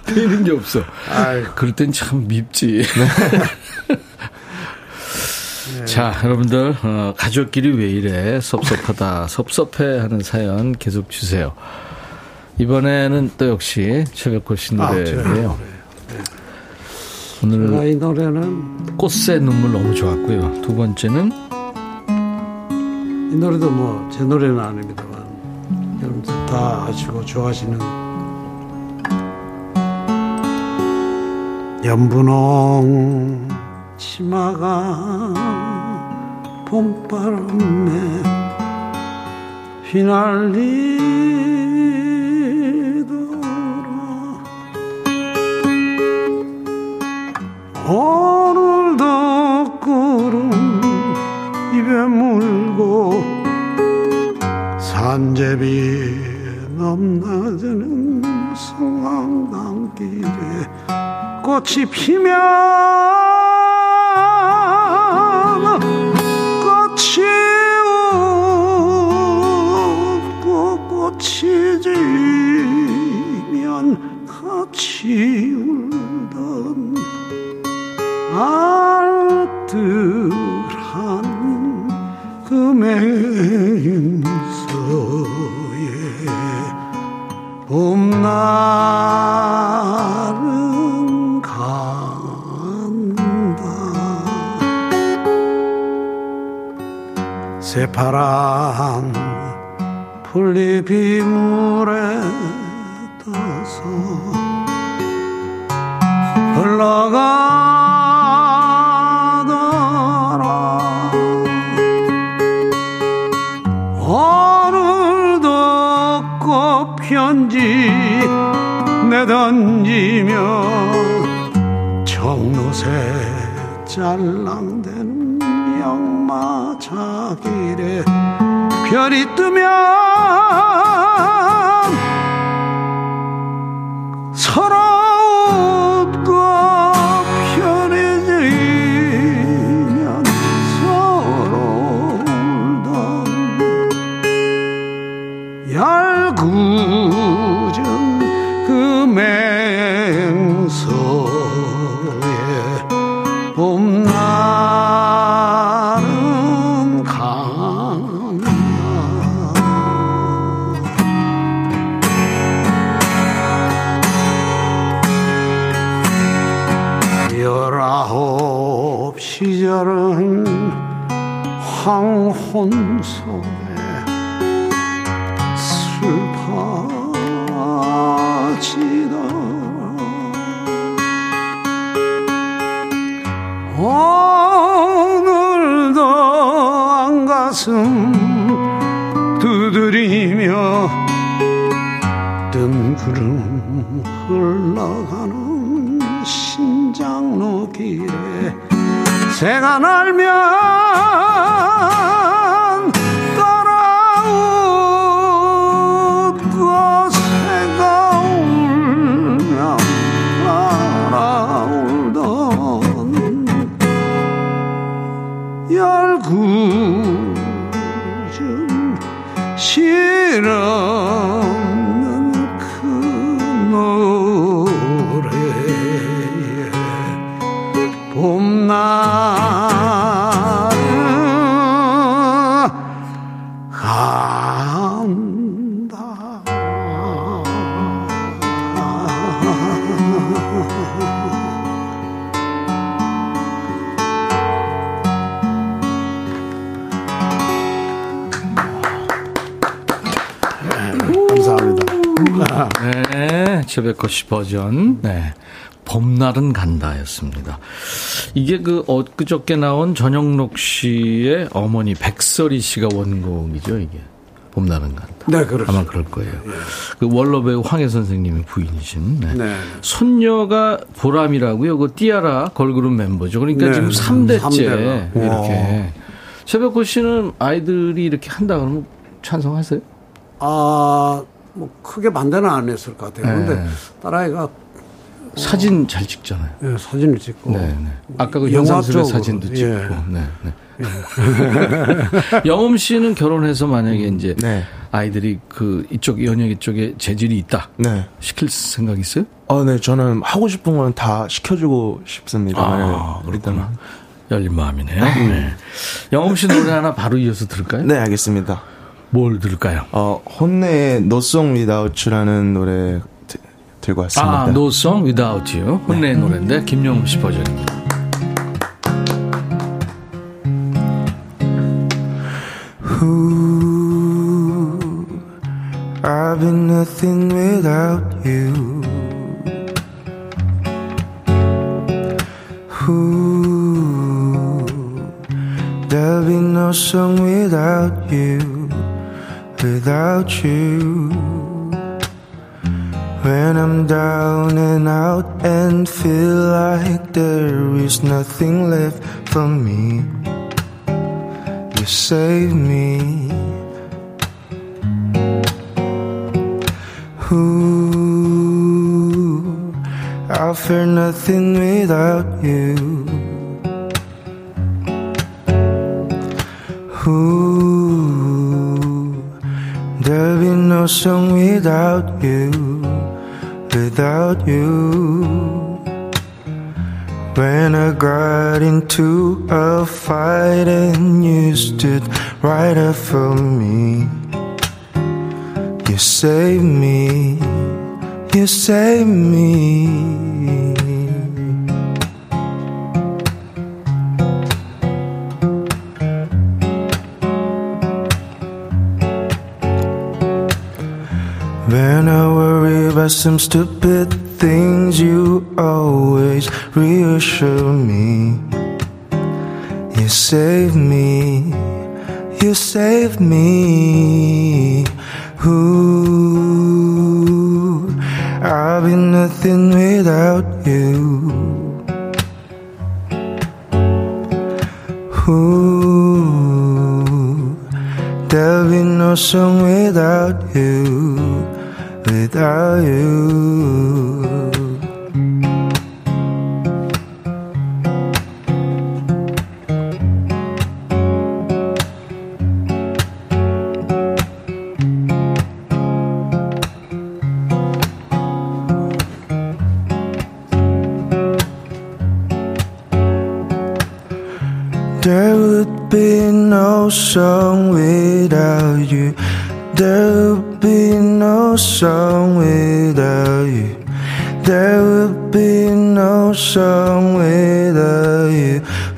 되는 게 없어. 아유. 그럴 땐 참 밉지. 네. 자, 여러분들, 어, 가족끼리 왜 이래? 섭섭하다. 섭섭해 하는 사연 계속 주세요. 이번에는 또 역시 최백호 씨 노래예요. 아, 네. 오늘 이 노래는 꽃새 눈물 너무 좋았고요. 두 번째는 이 노래도 뭐 제 노래는 아닙니다만 여러분들 다 아시고 좋아하시는 연분홍 치마가 봄바람에 휘날리 오늘도 구름 입에 물고 산제비 넘나드는 성황강길에 꽃이 피면 꽃이 웃고 꽃이 지면 같이 알뜰한 맹서에 봄날은 간다. 새파란 풀잎 비물에 떠서 흘러가 던지며 정로새 짤랑대는 영마자길에 별이 뜨면 서로 네, 최백호 씨 버전. 네. 봄날은 간다 였습니다. 이게 그 엊그저께 나온 전영록 씨의 어머니 백설이 씨가 원곡이죠, 이게. 봄날은 간다. 네, 그렇죠. 아마 그럴 거예요. 예. 그 원로 배우 황해 선생님의 부인이신. 네. 네. 손녀가 보람이라고요. 그 띠아라 걸그룹 멤버죠. 그러니까 네. 지금 3대째 3대가. 이렇게. 최백호 씨는 아이들이 이렇게 한다 그러면 찬성하세요? 아, 뭐 크게 반대는 안 했을 것 같아요. 그런데 네. 딸아이가 사진 잘 찍잖아요. 네, 사진을 찍고. 네, 네. 아까 그 영상술의 사진도 찍고. 예. 네, 네. 영엄 씨는 결혼해서 만약에 이제 네. 아이들이 그 이쪽 연예계 쪽에 재질이 있다. 네. 시킬 생각 있어요? 아, 네. 저는 하고 싶은 건 다 시켜주고 싶습니다. 아, 그렇구나. 열린 마음이네요. 네. 영엄 씨 노래 하나 바로 이어서 들을까요? 네, 알겠습니다. 뭘 들을까요? 어, 혼내의 No Song Without You라는 노래 드, 들고 왔습니다. 아, No Song Without You. 혼내의 네. 노래인데 김영웅 씨 버전입니다. Ooh, I've been nothing without you. Ooh, there'll be no song without you. Without you. When I'm down and out and feel like there is nothing left for me, you save me. Ooh, I'll fear nothing without you. Ooh. There'll be no song without you, without you. When I got into a fight and you stood right up for me, you saved me, you saved me. Some stupid things, you always reassure me. You save me, you save me. Ooh, I'll be nothing without you. Ooh, there'll be no song without you without you.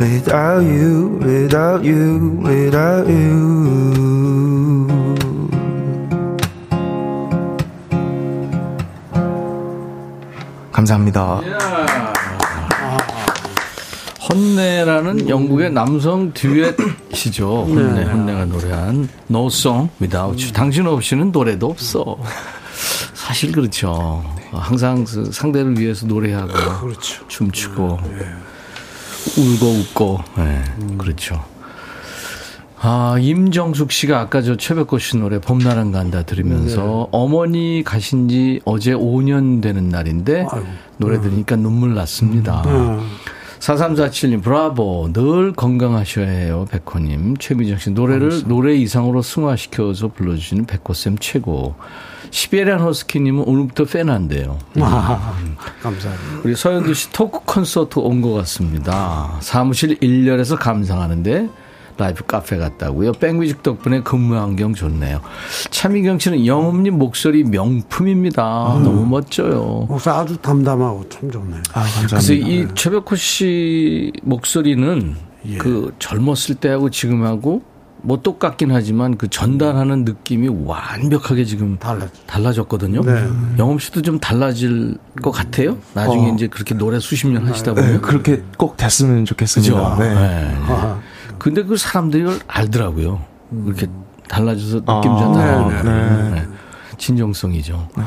Without you, without you, without you. 감사합니다. 혼내라는 영국의 남성 듀엣이죠. 혼내, 혼내가 노래한 No Song Without You. 당신 없이는 노래도 없어. 사실 그렇죠. 항상 그 상대를 위해서 노래하고 그렇죠. 춤추고 울고 웃고 네, 그렇죠. 아, 임정숙 씨가 아까 저 최백호 씨 노래 봄나랑 간다 들으면서 네. 어머니 가신 지 어제 5년 되는 날인데 아이고. 노래 들으니까 눈물 났습니다. 음. 4347님, 브라보. 늘 건강하셔야 해요, 백호님. 최미정 씨, 노래를 감사합니다. 노래 이상으로 승화시켜서 불러주시는 백호쌤 최고. 시베리안 허스키님은 오늘부터 팬한데요. 아, 감사합니다. 우리 서현두 씨 토크 콘서트 온 것 같습니다. 사무실 1열에서 감상하는데 라이브 카페 갔다고요. 백뮤직 덕분에 근무 환경 좋네요. 차미경 씨는 영업님 목소리 명품입니다. 음. 너무 멋져요. 목소리 아주 담담하고 참 좋네요. 아, 감사합니다. 그래서 이 최백호 씨 목소리는 예. 그 젊었을 때하고 지금하고 뭐 똑같긴 하지만 그 전달하는 느낌이 완벽하게 지금 달라졌. 달라졌거든요. 네. 영업 씨도 좀 달라질 것 같아요. 나중에 어. 이제 그렇게 노래 수십 년 하시다 보면 네, 그렇게 꼭 됐으면 좋겠습니다. 그죠? 네. 네. 근데 그 사람들이 이걸 알더라고요. 그렇게 달라져서 느낌 전달하는 아, 네, 네. 진정성이죠. 네.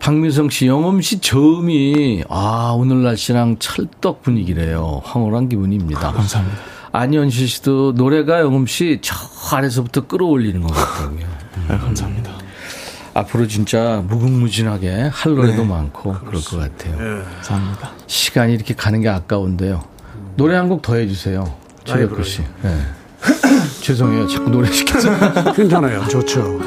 박미성 씨, 영엄 씨 저음이 아 오늘 날씨랑 찰떡 분위기래요. 황홀한 기분입니다. 아, 감사합니다. 안현실 씨도 노래가 영음 씨저 아래서부터 끌어올리는 것 같다고요. 네, 감사합니다. 앞으로 진짜 무궁무진하게 할 노래도 네. 많고 그럴 것 같아요. 네. 감사합니다. 시간이 이렇게 가는 게 아까운데요. 노래 한 곡 더 해주세요. 최백호 씨. 네. 죄송해요. 자꾸 노래 시켜서. 괜찮아요. 좋죠.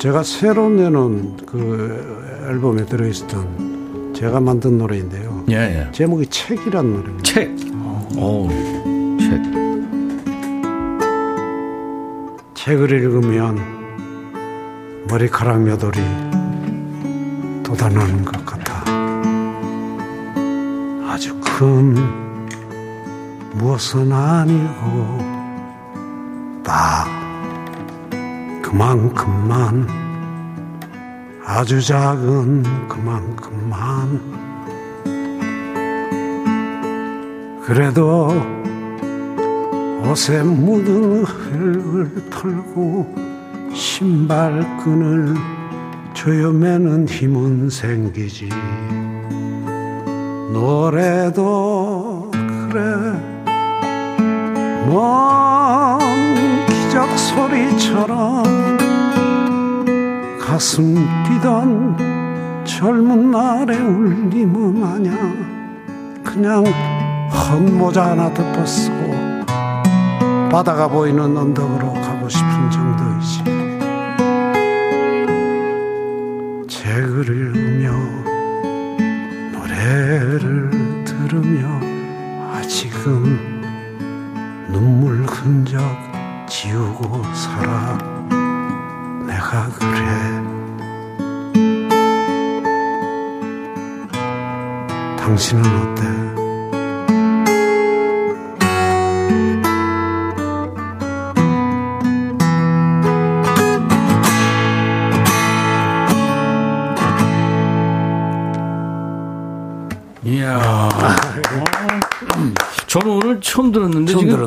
제가 새로 내놓은 그 앨범에 들어있었던 제가 만든 노래인데요. 예, 예. 제목이 책이란 노래입니다. 책. 오. 책. 책을 읽으면 머리카락 몇 올이 돋아나는 것 같아. 아주 큰 무엇은 아니고 딱 그만큼만. 아주 작은 그만큼만. 그래도 옷에 묻은 흙을 털고 신발끈을 조여매는 힘은 생기지. 노래도 그래 먼 기적 소리처럼 가슴 뛰던 젊은 날의 울림은 아냐. 그냥 헌모자 하나 덮어 쓰고 바다가 보이는 언덕으로 가고 싶은 정도이지. 책을 지우고 살아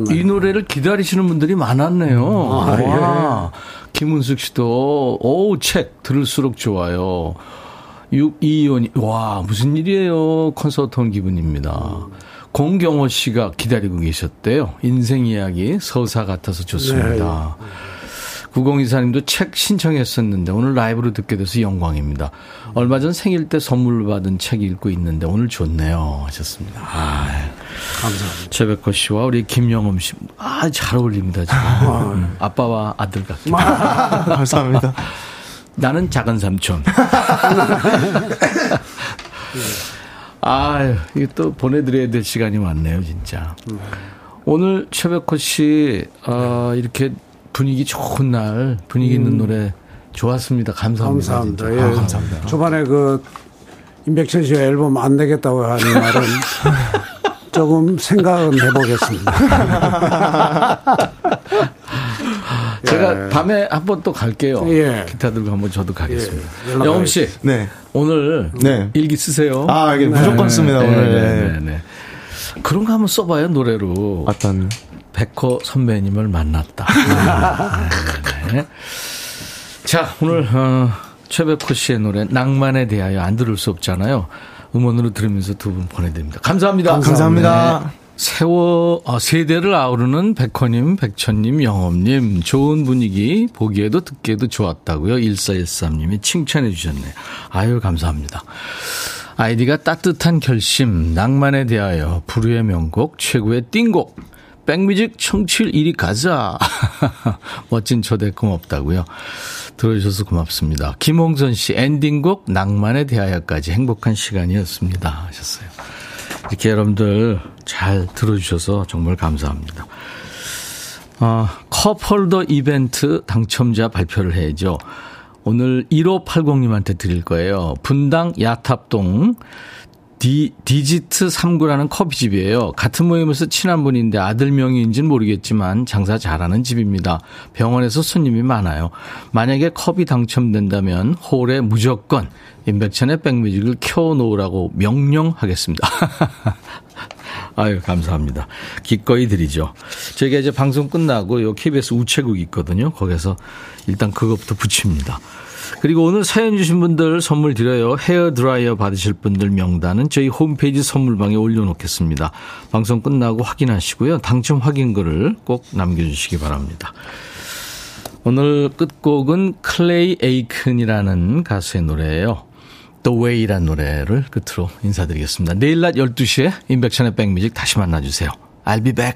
들었나요? 이 노래를 기다리시는 분들이 많았네요. 아, 와. 예. 김은숙 씨도 오책 들을수록 좋아요. 622원이 와 무슨 일이에요 콘서트 온 기분입니다. 공경호 씨가 기다리고 계셨대요. 인생 이야기 서사 같아서 좋습니다. 네. 9024님도 책 신청했었는데 오늘 라이브로 듣게 돼서 영광입니다. 얼마 전 생일 때 선물 받은 책 읽고 있는데 오늘 좋네요 하셨습니다. 아, 감사합니다. 최백호 씨와 우리 김영엄 씨, 아, 잘 어울립니다, 지금. 아, 음, 아빠와 아들 같은. 감사합니다. 나는 작은 삼촌. 아, 이게 또 보내드려야 될 시간이 많네요, 진짜. 오늘 최백호 씨, 어, 이렇게 분위기 좋은 날, 분위기 있는 음. 노래 좋았습니다. 감사합니다. 감사합니다. 예. 아, 감사합니다. 초반에 그 임백천 씨가 앨범 안 되겠다고 하는 말은 조금 생각은 해보겠습니다. 제가 예. 밤에 한번 또 갈게요. 예. 기타 들고 한번 저도 가겠습니다. 예. 영엄 씨, 네. 오늘 네. 일기 쓰세요. 아, 이게 무조건 네. 씁니다 네. 오늘. 네. 네. 네. 그런 거 한번 써봐요 노래로. 어떤? 백호 선배님을 만났다. 네. 자, 오늘 어, 최백호 씨의 노래 낭만에 대하여 안 들을 수 없잖아요. 음원으로 들으면서 두 분 보내드립니다. 감사합니다. 감사합니다. 감사합니다. 네. 세워 어, 세대를 아우르는 백호님, 백천님, 영업님 좋은 분위기 보기에도 듣기에도 좋았다고요. 1413님이 칭찬해 주셨네요. 아유 감사합니다. 아이디가 따뜻한 결심, 낭만에 대하여, 불후의 명곡, 최고의 띵곡, 백뮤직 청취율 1위 가자. 멋진 초대 고맙다고요. 들어주셔서 고맙습니다. 김홍선 씨 엔딩곡 낭만에 대하여까지 행복한 시간이었습니다 하셨어요. 이렇게 여러분들 잘 들어주셔서 정말 감사합니다. 어, 컵홀더 이벤트 당첨자 발표를 해야죠. 오늘 1580님한테 드릴 거예요. 분당 야탑동 디, 디지트 3구라는 커피집이에요. 같은 모임에서 친한 분인데 아들 명의인지는 모르겠지만 장사 잘하는 집입니다. 병원에서 손님이 많아요. 만약에 컵이 당첨된다면 홀에 무조건 임백천의 백뮤직을 켜놓으라고 명령하겠습니다. 아유, 감사합니다. 기꺼이 드리죠. 저희가 이제 방송 끝나고 요 KBS 우체국 있거든요. 거기서 일단 그것부터 붙입니다. 그리고 오늘 사연 주신 분들 선물 드려요. 헤어 드라이어 받으실 분들 명단은 저희 홈페이지 선물방에 올려놓겠습니다. 방송 끝나고 확인하시고요. 당첨 확인글을 꼭 남겨주시기 바랍니다. 오늘 끝곡은 클레이 에이큰이라는 가수의 노래예요. The Way라는 노래를 끝으로 인사드리겠습니다. 내일 낮 12시에 인백션의 백뮤직 다시 만나주세요. I'll be back.